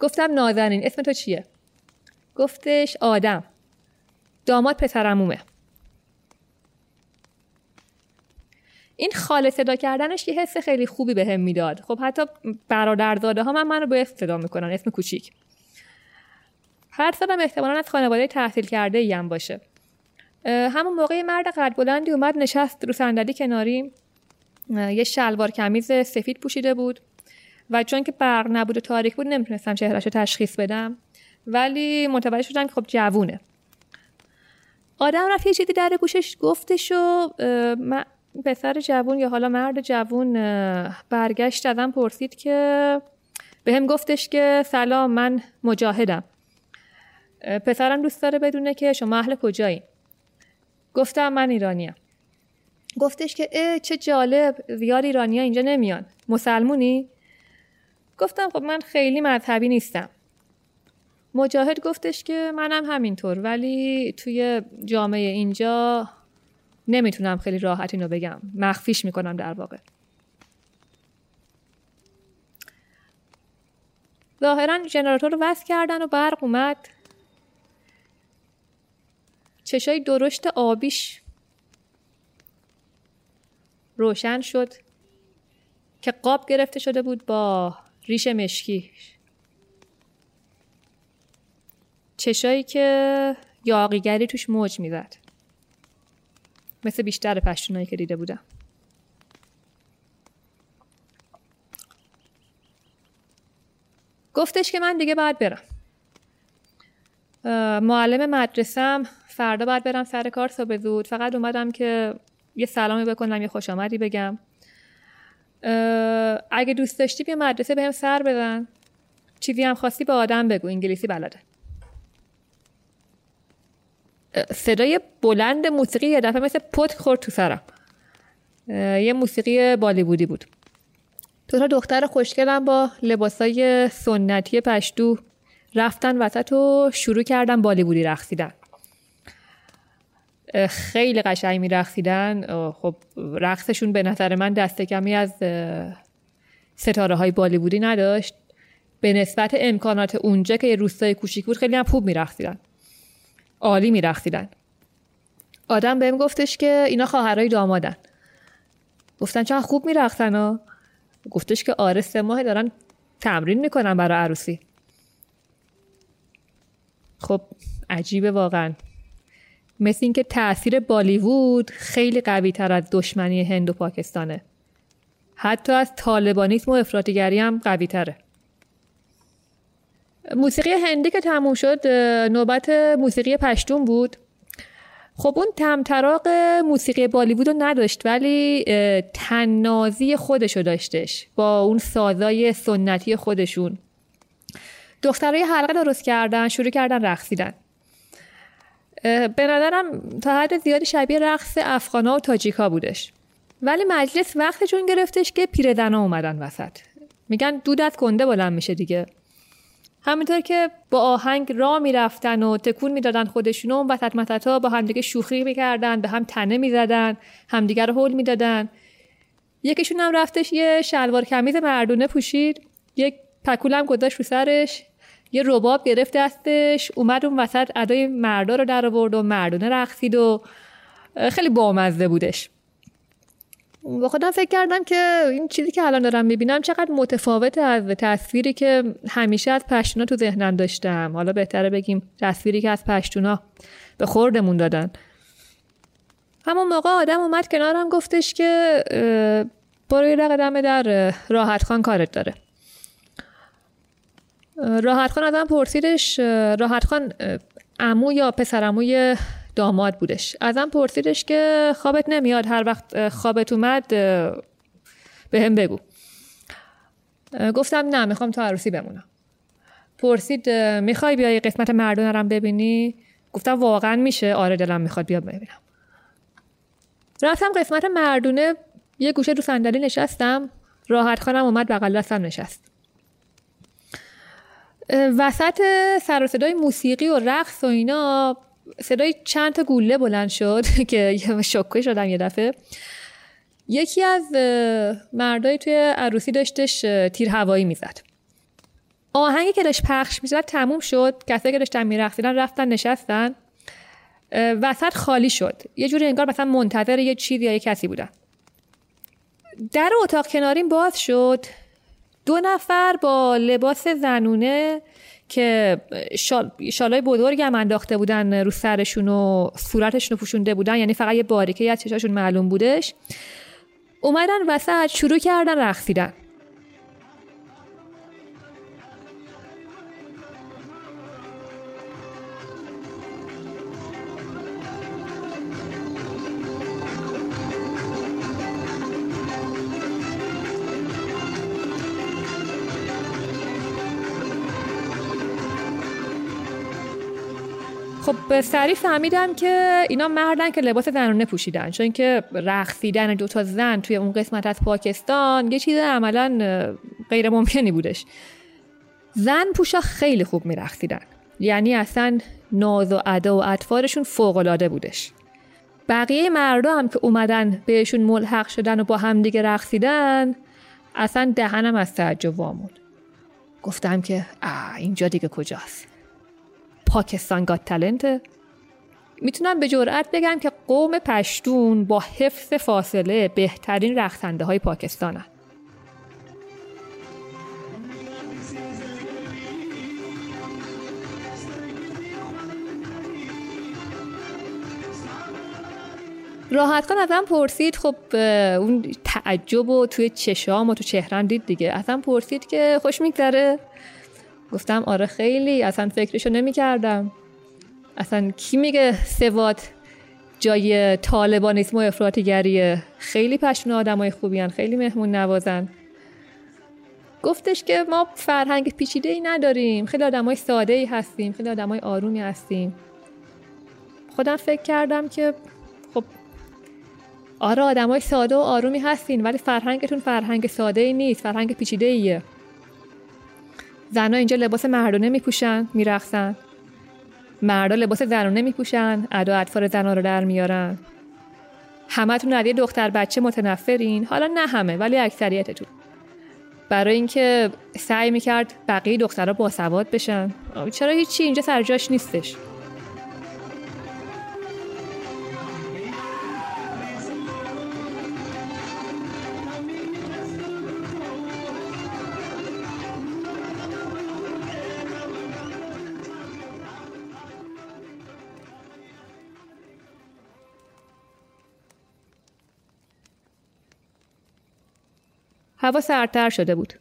گفتم نازنین. اسم تو چیه؟ گفتش آدم. داماد پسرمومه این خاله صدا کردنش یه حس خیلی خوبی به هم می‌داد. خب حتی برادرزاده ها من منو به صدا می‌کنن. اسم کوچیک. هر سالم احتمالا از خانواده تحصیل کرده ایم باشه. همون موقع مرد قد بلندی اومد نشست رو صندلی کناری. یه شلوار کمیز سفید پوشیده بود. و چون که برق نبود و تاریک بود نمی‌تونستم چهرش رو تشخیص بدم. ولی متوجه شدم که خب جوونه. آدم رفت یه چیزی در گوشش گفتش و پسر جوون یا حالا مرد جوون برگشت ازم پرسید که به هم گفتش که سلام من مجاهدم. پسرم دوست داره بدونه که شما اهل کجایی؟ گفتم من ایرانیم. گفتش که اه چه جالب زیاد ایرانیا اینجا نمیان. مسلمونی؟ گفتم خب من خیلی مذهبی نیستم. مجاهد گفتش که منم همینطور ولی توی جامعه اینجا نمی‌تونم خیلی راحت اینو بگم. مخفیش می‌کنم در واقع. ظاهرا ژنراتور رو وصل کردن و برق اومد. چشای درشت آبیش روشن شد که قاب گرفته شده بود با ریش مشکی. چشایی که یاقیگری توش موج می‌زد. مثل بیشتر پشتونایی که دیده بودم. گفتش که من دیگه باید برم. معلم مدرسم فردا باید برم سر کار صبح زود. فقط اومدم که یه سلامی بکنم یه خوش آمدی بگم اگه دوست داشتی بیا مدرسه بهم سر بزن چیزی هم خواستی به آدم بگو انگلیسی بلده. صدای بلند موسیقی یه دفعه مثل پت خورد تو سرم. یه موسیقی بالیوودی بود. دو تا دختر خوشگلم با لباسای سنتی پشتو. رفتن وسط و شروع کردن بالیوودی رقصیدن. خیلی قشنگ می رقصیدن خب رقصشون به نظر من دست کمی از ستاره های بالیوودی نداشت. به نسبت امکانات اونجا که یه روستای کوچیک بود خیلی هم خوب می رقصیدن عالی می رقصیدن آدم بهم گفتش که اینا خواهرای دامادن. گفتن چند خوب می ها. گفتش که آره سه ماه دارن تمرین می‌کنن برای عروسی. خب عجیبه واقعا. مثل اینکه تاثیر بالیوود خیلی قوی تر از دشمنی هند و پاکستانه. حتی از طالبانیسم و افراطیگری هم قوی تره موسیقی هندی که تموم شد نوبت موسیقی پشتون بود. خب اون تمطراق موسیقی بالیوود رو نداشت ولی تنازی خودشو داشتش با اون سازای سنتی خودشون. دخترای حلقه درست کردن شروع کردن رقصیدن به نظرم تا حد زیادی شبیه رقص افغانا و تاجیکا بودش. ولی مجلس وقت جون گرفتش که پیرزنا اومدن وسط. میگن دود از کنده بلند میشه دیگه. همینطور که با آهنگ را می‌رفتن و تکون می‌دادن خودشون و وسط متتا با همدیگه شوخی می‌کردن به هم تنه می‌زدن همدیگه رو هول می‌دادن. یکیشون هم رفتش یه شلوار کمیز مردونه پوشید. یک پکولم گذاشت رو سرش. یه رباب گرفت دستش. اومد اون وسط ادای مردا رو در آورد و مردونه رقصید و خیلی بامزه بودش. با خودم فکر کردم که این چیزی که الان دارم می‌بینم چقدر متفاوت از تصویری که همیشه از پشتونا تو ذهنم داشتم. حالا بهتره بگیم تصویری که از پشتونا به خوردمون دادن. همون موقع آدم اومد کنارم گفتش که برو یه دمه در راحت خان کارت داره. راحت خان ازم پرسیدش راحت خان امو یا پسر اموی داماد بودش. ازم پرسیدش که خوابت نمیاد هر وقت خوابت اومد به هم بگو. گفتم نه می‌خوام تا عروسی بمونم. پرسید می‌خوای بیای قسمت مردونه رم ببینی؟ گفتم واقعا میشه. آره دلم می‌خواد بیا ببینم. رفتم قسمت مردونه یه گوشه رو صندلی نشستم. راحت خانم اومد بغل دستم نشست. وسط سر و صدای موسیقی و رقص و اینا صدای چند تا گوله بلند شد که شکوه شدم یه دفعه. یکی از مردای توی عروسی داشتش تیر هوایی می‌زد. آهنگی که داشت پخش می‌زد تموم شد. کسایی که داشتن میرقصیدن رفتن نشستن. وسط خالی شد. یه جوری انگار مثلا منتظر یه چیزی یا یه کسی بودن. در اتاق کناریم باز شد. دو نفر با لباس زنونه که شال، شالای بزرگی هم انداخته بودن رو سرشون و صورتشون رو پوشونده بودن. یعنی فقط یه باریکه از چشاشون معلوم بودش. اومدن وسط شروع کردن رقصیدن. خب سریع فهمیدم که اینا مردن که لباس زنانه پوشیدن. چون که رقصیدن دو تا زن توی اون قسمت از پاکستان یه چیز عملا غیر ممکنی بودش. زن پوشا خیلی خوب میرقصیدن. یعنی اصلا ناز و ادا و اطفارشون فوق العاده بودش. بقیه مردا هم که اومدن بهشون ملحق شدن و با هم دیگه رقصیدن اصلا دهنم از تعجب وامود. گفتم که آه اینجا دیگه کجاست؟ پاکستان گات تلنت می‌تونم به جرئت بگم که قوم پشتون با حفظ فاصله بهترین رقصنده های راحت کن ازم پرسید. خب اون تعجب و توی چشام و تو چهرم دید دیگه. ازم پرسید که خوش میگذره. گفتم آره خیلی اصلا فکرشو نمی کردم اصلا کی میگه سوات جای طالبانیسم و افراطیگریه خیلی پشتون آدمای خوبی هن. خیلی مهمون نوازن. گفتش که ما فرهنگ پیچیده ای نداریم خیلی آدمای ساده ای هستیم خیلی آدمای آرومی هستیم. خودم فکر کردم که خب آره آدمای ساده و آرومی هستین ولی فرهنگتون فرهنگ ساده ای نیست فرهنگ پیچیده ایه زنها اینجا لباس مردانه میپوشن میرقصن. مردا لباس زنانه میپوشن ادا اطفال زنها رو در میارن. همتون از یه دختر بچه متنفرین. حالا نه همه ولی اکثریتتون. برای اینکه سعی می‌کرد بقیه دخترها باسواد بشن. چرا هیچی؟ اینجا سرجاش نیستش. هوا سردتر شده بود.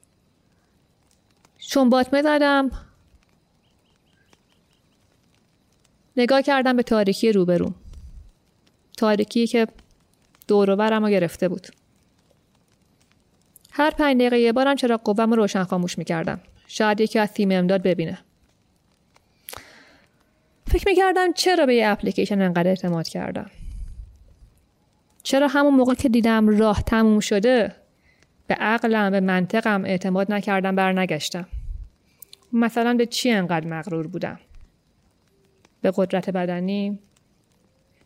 چون باطمه زدم نگاه کردم به تاریکی روبروم تاریکی که دور و گرفته بود. هر پنج دقیقه یه بارم چرا قوم رو روشن خاموش می‌کردم. شاید یکی از تیم امداد ببینه. فکر می‌کردم چرا به یه اپلیکیشن انقدر اعتماد کردم. چرا همون موقع که دیدم راه تموم شده به عقلم به منطقم اعتماد نکردم بر نگشتم مثلا به چی انقدر مغرور بودم؟ به قدرت بدنی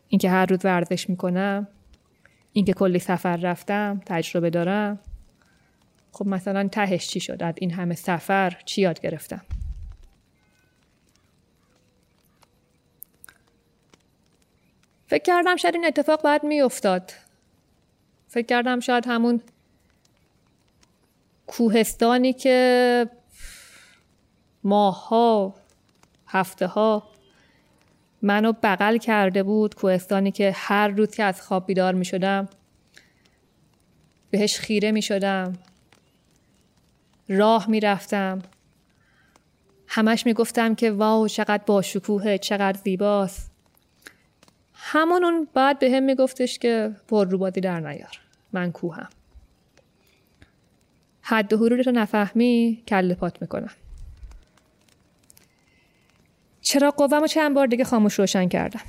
اینکه هر روز ورزش می‌کنم اینکه کلی سفر رفتم تجربه دارم. خب مثلا تهش چی شد؟ از این همه سفر چی یاد گرفتم؟ فکر کردم شاید این اتفاق باید میافتاد. فکر کردم شاید همون کوهستانی که ماها هفته ها منو بغل کرده بود کوهستانی که هر روز که از خواب بیدار می شدم بهش خیره می شدم راه می رفتم همش می گفتم که واو چقدر با شکوه چقدر زیباست. همون اون بعد به هم می گفتش که پر در نیار. من کوهم. حد و حدودش رو نفهمی کل پات می‌کنم. چرا قوم چند بار دیگه خاموش روشن کردم؟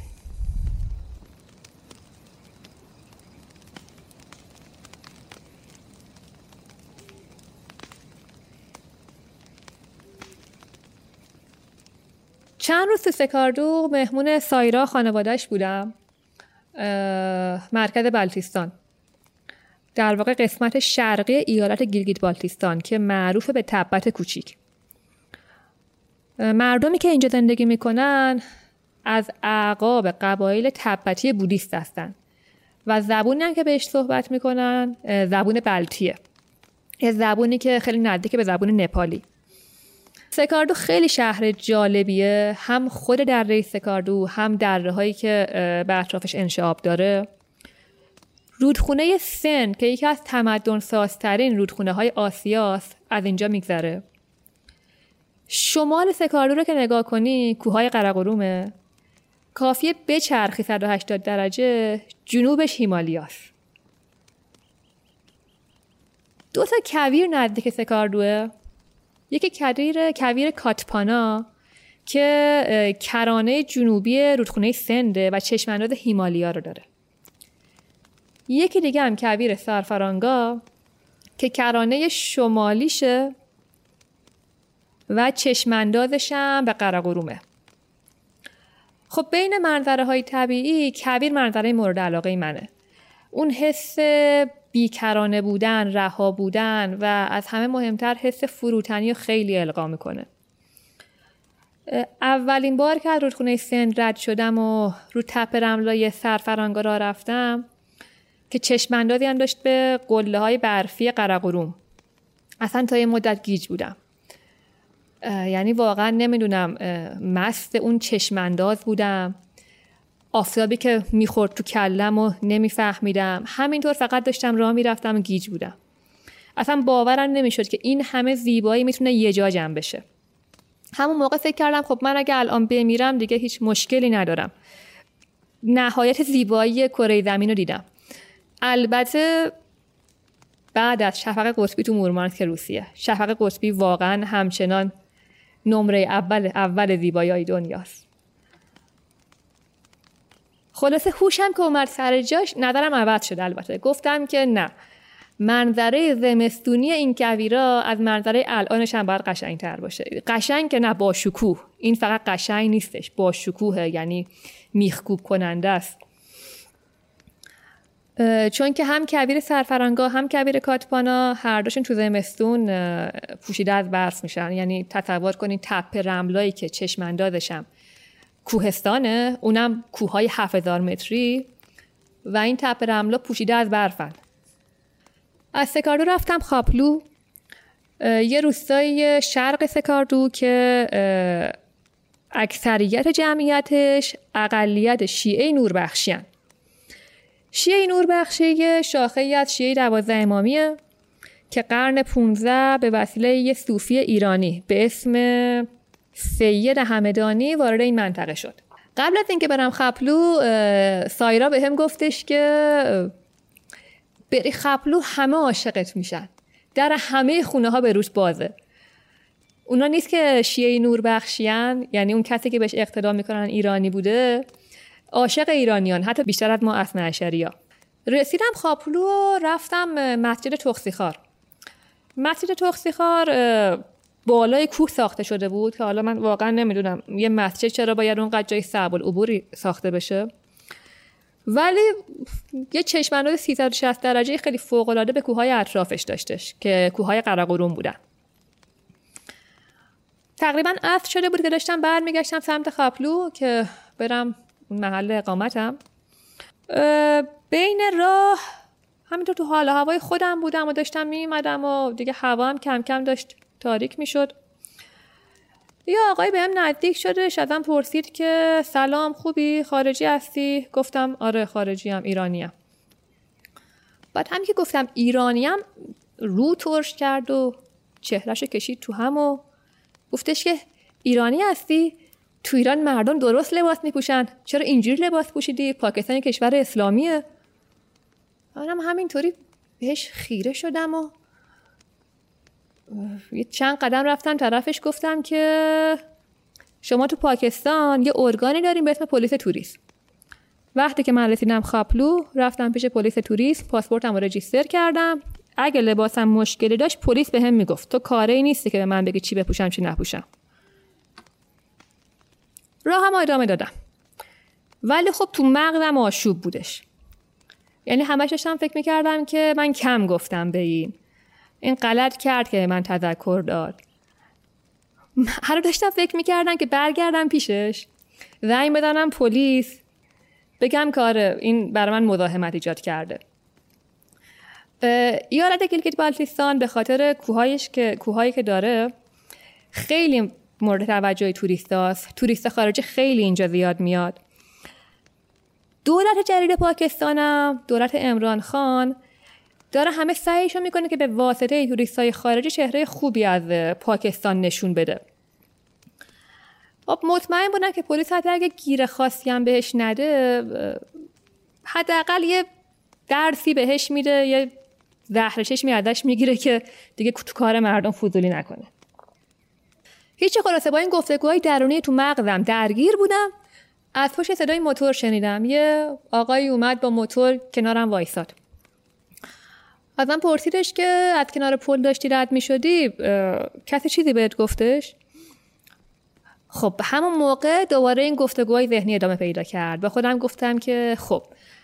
چند روز تو سکاردو مهمون سایرا خانوادهش بودم مرکز بلتیستان. در واقع قسمت شرقی ایالت گیلگیت بالتیستان که معروف به تبت کوچیک. مردمی که اینجا زندگی می‌کنن از اعقاب قبایل تبتی بودیست هستن و زبونی هم که بهش صحبت می‌کنن زبون بلتیه. یه زبونی که خیلی نزدیک به زبون نپالی. سکاردو خیلی شهر جالبیه. هم خود دره سکاردو هم دره هایی که به اطرافش انشعاب داره. رودخونه سن که یکی از تمدن سازترین رودخونه های آسیاست از اینجا میگذره. شمال سکارلو رو که نگاه کنی کوههای قرقرومه کافیه بچرخی 180 درجه جنوبش هیمالیاست. دو تا کویر نزدیک سکاردوه. یکی کویر کویر کاتپانا که کرانه جنوبی رودخونه سنده و چشمانداز هیمالیا رو داره. یکی دیگه هم کویر سرفرانگا که کرانه شمالیشه و چشماندازش هم به قرقرومه. خب بین منظره های طبیعی کویر منظره مورد علاقه منه. اون حس بیکرانه بودن رها بودن و از همه مهمتر حس فروتنی رو خیلی القا می‌کنه. اولین بار که از رودخونه سند رد شدم و رو تپه رملای سرفرانگا را رفتم که چشماندازی هم داشت به قله های برفی قرقروم. اصلا تا یه مدت گیج بودم. یعنی واقعا نمی‌دونم مست اون چشمانداز بودم. آفتابی که می‌خورد تو کلم و نمیفهمیدم. همینطور فقط داشتم راه می‌رفتم گیج بودم. اصلا باورم نمی‌شد که این همه زیبایی می‌تونه یه جا جمع بشه. همون موقع فکر کردم خب من اگه الان بمیرم دیگه هیچ مشکلی ندارم. نهایت زیبایی کره زمین رو دیدم. البته بعد از شفق قطبی تو مورمانسک روسیه. شفق قطبی واقعا همچنان نمره اول اول زیبایی دنیاست. خلاصه هوشم که اومد سر جاش نظرم عوض شد البته. گفتم که نه. منظره زمستونی این کویرا از منظره الانش هم باید قشنگ تر باشه. قشنگ که نه با شکوه. این فقط قشنگ نیستش. با شکوه یعنی میخکوب کننده است. چون که هم کویر سرفرنگا هم کویر کاتپانا هر دوشون تو زمستون پوشیده از برف میشن. یعنی تصور کنید تپه رملایی که چشم اندازشم کوهستانه اونم کوههای 7000 متری و این تپه رملا پوشیده از برفن. از سکاردو رفتم خاپلو. یه روستای شرق سکاردو که اکثریت جمعیتش اقلیت شیعه نوربخشیان. شیعه نوربخشی یه شاخه از شیعه دوازده امامیه که قرن 15 به وسیله یه صوفی ایرانی به اسم سید همدانی وارد این منطقه شد. قبل از اینکه برم خپلو سایرا به هم گفتش که بری خپلو همه عاشقت میشن. در همه خونه ها به روش بازه. اونا نیست که شیعه نور بخشیان یعنی اون کسی که بهش اقتدا می‌کنن ایرانی بوده عاشق ایرانیان حتی بیشتر از ما اصنا اشریا رسیدم خاپلو و رفتم مسجد تخصیخار مسجد تخصیخار بالای کوه ساخته شده بود که حالا من واقعا نمی‌دونم یه مسجد چرا باید اونقدر جای صعب العبوری ساخته بشه. ولی یه چشمانداز 360 درجه خیلی فوق العاده به کوههای اطرافش داشتش که کوههای قراقرون بودن. تقریبا عصر شده بود که داشتم برمیگشتم سمت خاپلو که برم محل اقامتم. بین راه همینطور تو حال هوای خودم بودم و داشتم میمدم و دیگه هوا هم کم کم داشت تاریک می‌شد. یه آقای بهم نزدیک شده ازم پرسید که سلام خوبی؟ خارجی هستی؟ گفتم آره خارجی هم ایرانی هم. بعد هم که گفتم ایرانی هم رو ترش کرد و چهرش کشید تو هم و گفتش که ایرانی هستی؟ تو ایران مردم درست لباس میپوشن. چرا اینجوری لباس پوشیدی؟ پاکستان کشور اسلامیه. منم همینطوری بهش خیره شدم و یه چند قدم رفتم طرفش گفتم که شما تو پاکستان یه ارگانی داریم به اسم پلیس توریست. وقتی که من رسیدم خاپلو رفتم پیش پلیس توریست پاسپورتم رو رجیستر کردم. اگه لباسم مشکلی داشت پلیس به هم می‌گفت تو کاری نیستی که به من بگی چی بپوشم چی نپوشم. راه هم ادامه دادم. ولی خب تو مغزم آشوب بودش. یعنی همش داشتم فکر می‌کردم که من کم گفتم به این. این غلط کرد که من تذکر داد. هر داشتم فکر می‌کردم که برگردم پیشش. زنگ بدانم پلیس. بگم کاره این برای من مزاحمت ایجاد کرده. ایالت گیلگیت بالتیستان به خاطر کوهایش که کوهایی که داره خیلی مورد توجه توریست هاست توریست خارجی خیلی اینجا زیاد میاد. دولت جدید پاکستانم دولت عمران خان داره همه سعیشو می‌کنه که به واسطه توریست های خارجی چهره خوبی از پاکستان نشون بده. خب مطمئن بودن که پلیس حتی اگه گیر خاصی هم بهش نده حداقل یه درسی بهش میده یه زهرشش میادش می‌گیره که دیگه تو کار مردم فضولی نکنه. هیچ خلاصه با این گفتگوهای درونی تو مغزم درگیر بودم. از پشت صدای موتور شنیدم. یه آقایی اومد با موتور کنارم وایساد. ازم پرسیدش که از کنار پل داشتی رد می شدی کسی چیزی بهت گفتش؟ خب همون موقع دوباره این گفتگوهای ذهنی ادامه پیدا کرد. به خودم گفتم که خب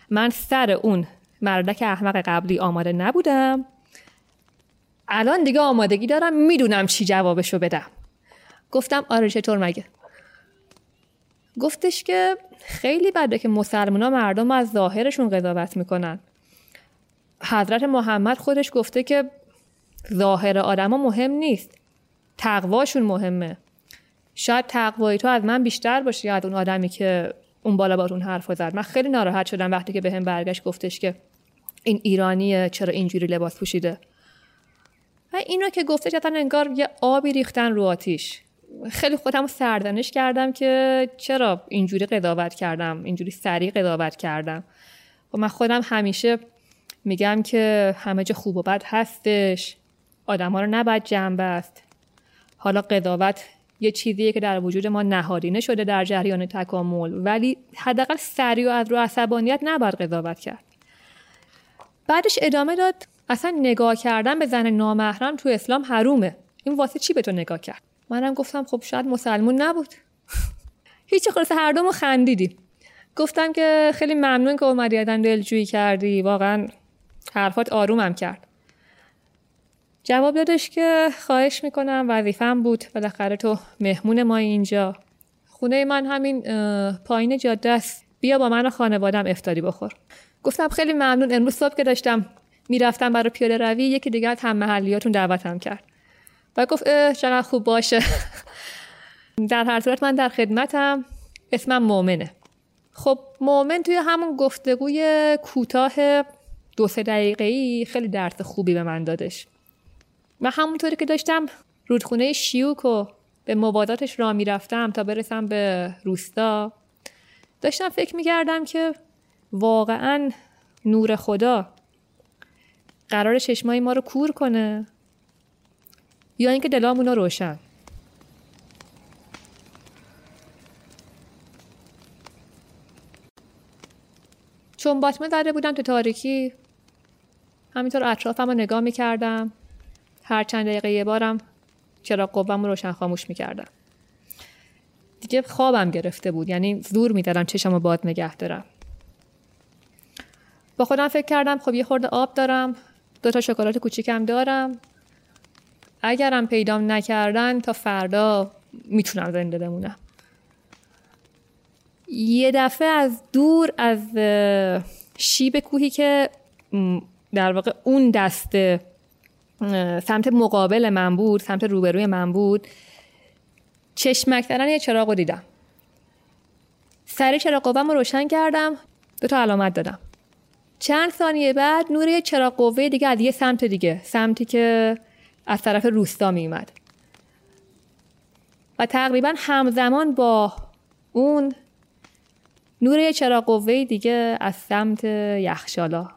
من سر اون مردک احمق قبلی آماده نبودم. الان دیگه آمادگی دارم می‌دونم چی جوابشو بدم. گفتم آره چطور مگه؟ گفتش که خیلی بده که مسلمان مردم از ظاهرشون قضاوت می‌کنن. حضرت محمد خودش گفته که ظاهر آدما مهم نیست. تقواشون مهمه. شاید تقوای تو از من بیشتر باشه از اون آدمی که اون بالا باتون حرف زد. من خیلی ناراحت شدم وقتی که به هم برگشت گفتش که این ایرانیه چرا اینجوری لباس پوشیده؟ و اینو که گفتش اصلا انگار یه آبی ریختن رو آتیش. خیلی خودم سردنش کردم که چرا اینجوری قضاوت کردم اینجوری سریع قضاوت کردم. و من خودم همیشه میگم که همه جا خوب و بد هستش آدم ها رو نباید جمع بست. حالا قضاوت یه چیزیه که در وجود ما نهادینه شده در جریان تکامل ولی حداقل سریع و از رو عصبانیت نباید قضاوت کرد. بعدش ادامه داد اصلا نگاه کردن به زن نامحرم تو اسلام حرومه. این واسه چی به تو نگاه کرد؟ منم گفتم خب شاید مسلمون نبود. هیچ خلاصه هر دومو خندیدیم گفتم که خیلی ممنون که اومدی ازم دلجویی کردی. واقعا حرفات آرومم کرد. جواب دادش که خواهش می‌کنم وظیفم بود. بالاخره تو مهمون ما اینجا. خونه من همین پایین جاده است. بیا با من و خانوادم افتاری بخور. گفتم خیلی ممنون. امروز صبح که داشتم می‌رفتم برای پیاده روی یکی دیگه از هم محلیاتون دعوتم کرد. و گفت چقدر خوب باشه. در هر صورت من در خدمتم. اسمم مؤمنه. خب مؤمن توی همون گفتگوی کوتاه دو سه دقیقه ای خیلی درس خوبی به من دادش. و همونطوری که داشتم رودخونه شیوک و به مباداتش را می‌رفتم تا برسم به روستا داشتم فکر می‌کردم که واقعا نور خدا قرار چشمای ما رو کور کنه. یا اینکه دلامون رو روشن. چون باطمه زده بودم تو تاریکی همینطور اطرافم رو نگاه می‌کردم. هر چند دقیقه یه بارم چرا قوام رو روشن خاموش می‌کردم. دیگه خوابم گرفته بود یعنی زور میدارم چشم رو باد نگه دارم. با خودم فکر کردم خب یه خورده آب دارم دو تا شکلات کوچیکم دارم. اگرم پیدام نکردن تا فردا می‌تونم زنده بمونم. یه دفعه از دور از شیب کوهی که در واقع اون دسته سمت مقابل من بود سمت روبروی من بود چشمک دارن یه چراغ رو دیدم. سری چراغ قوام رو روشن کردم دو تا علامت دادم. چند ثانیه بعد نور یه چراغ قوه دیگه از یه سمت دیگه سمتی که از طرف روستا می اومد و تقریبا همزمان با اون نور چراغ قوه دیگه از سمت یخشالا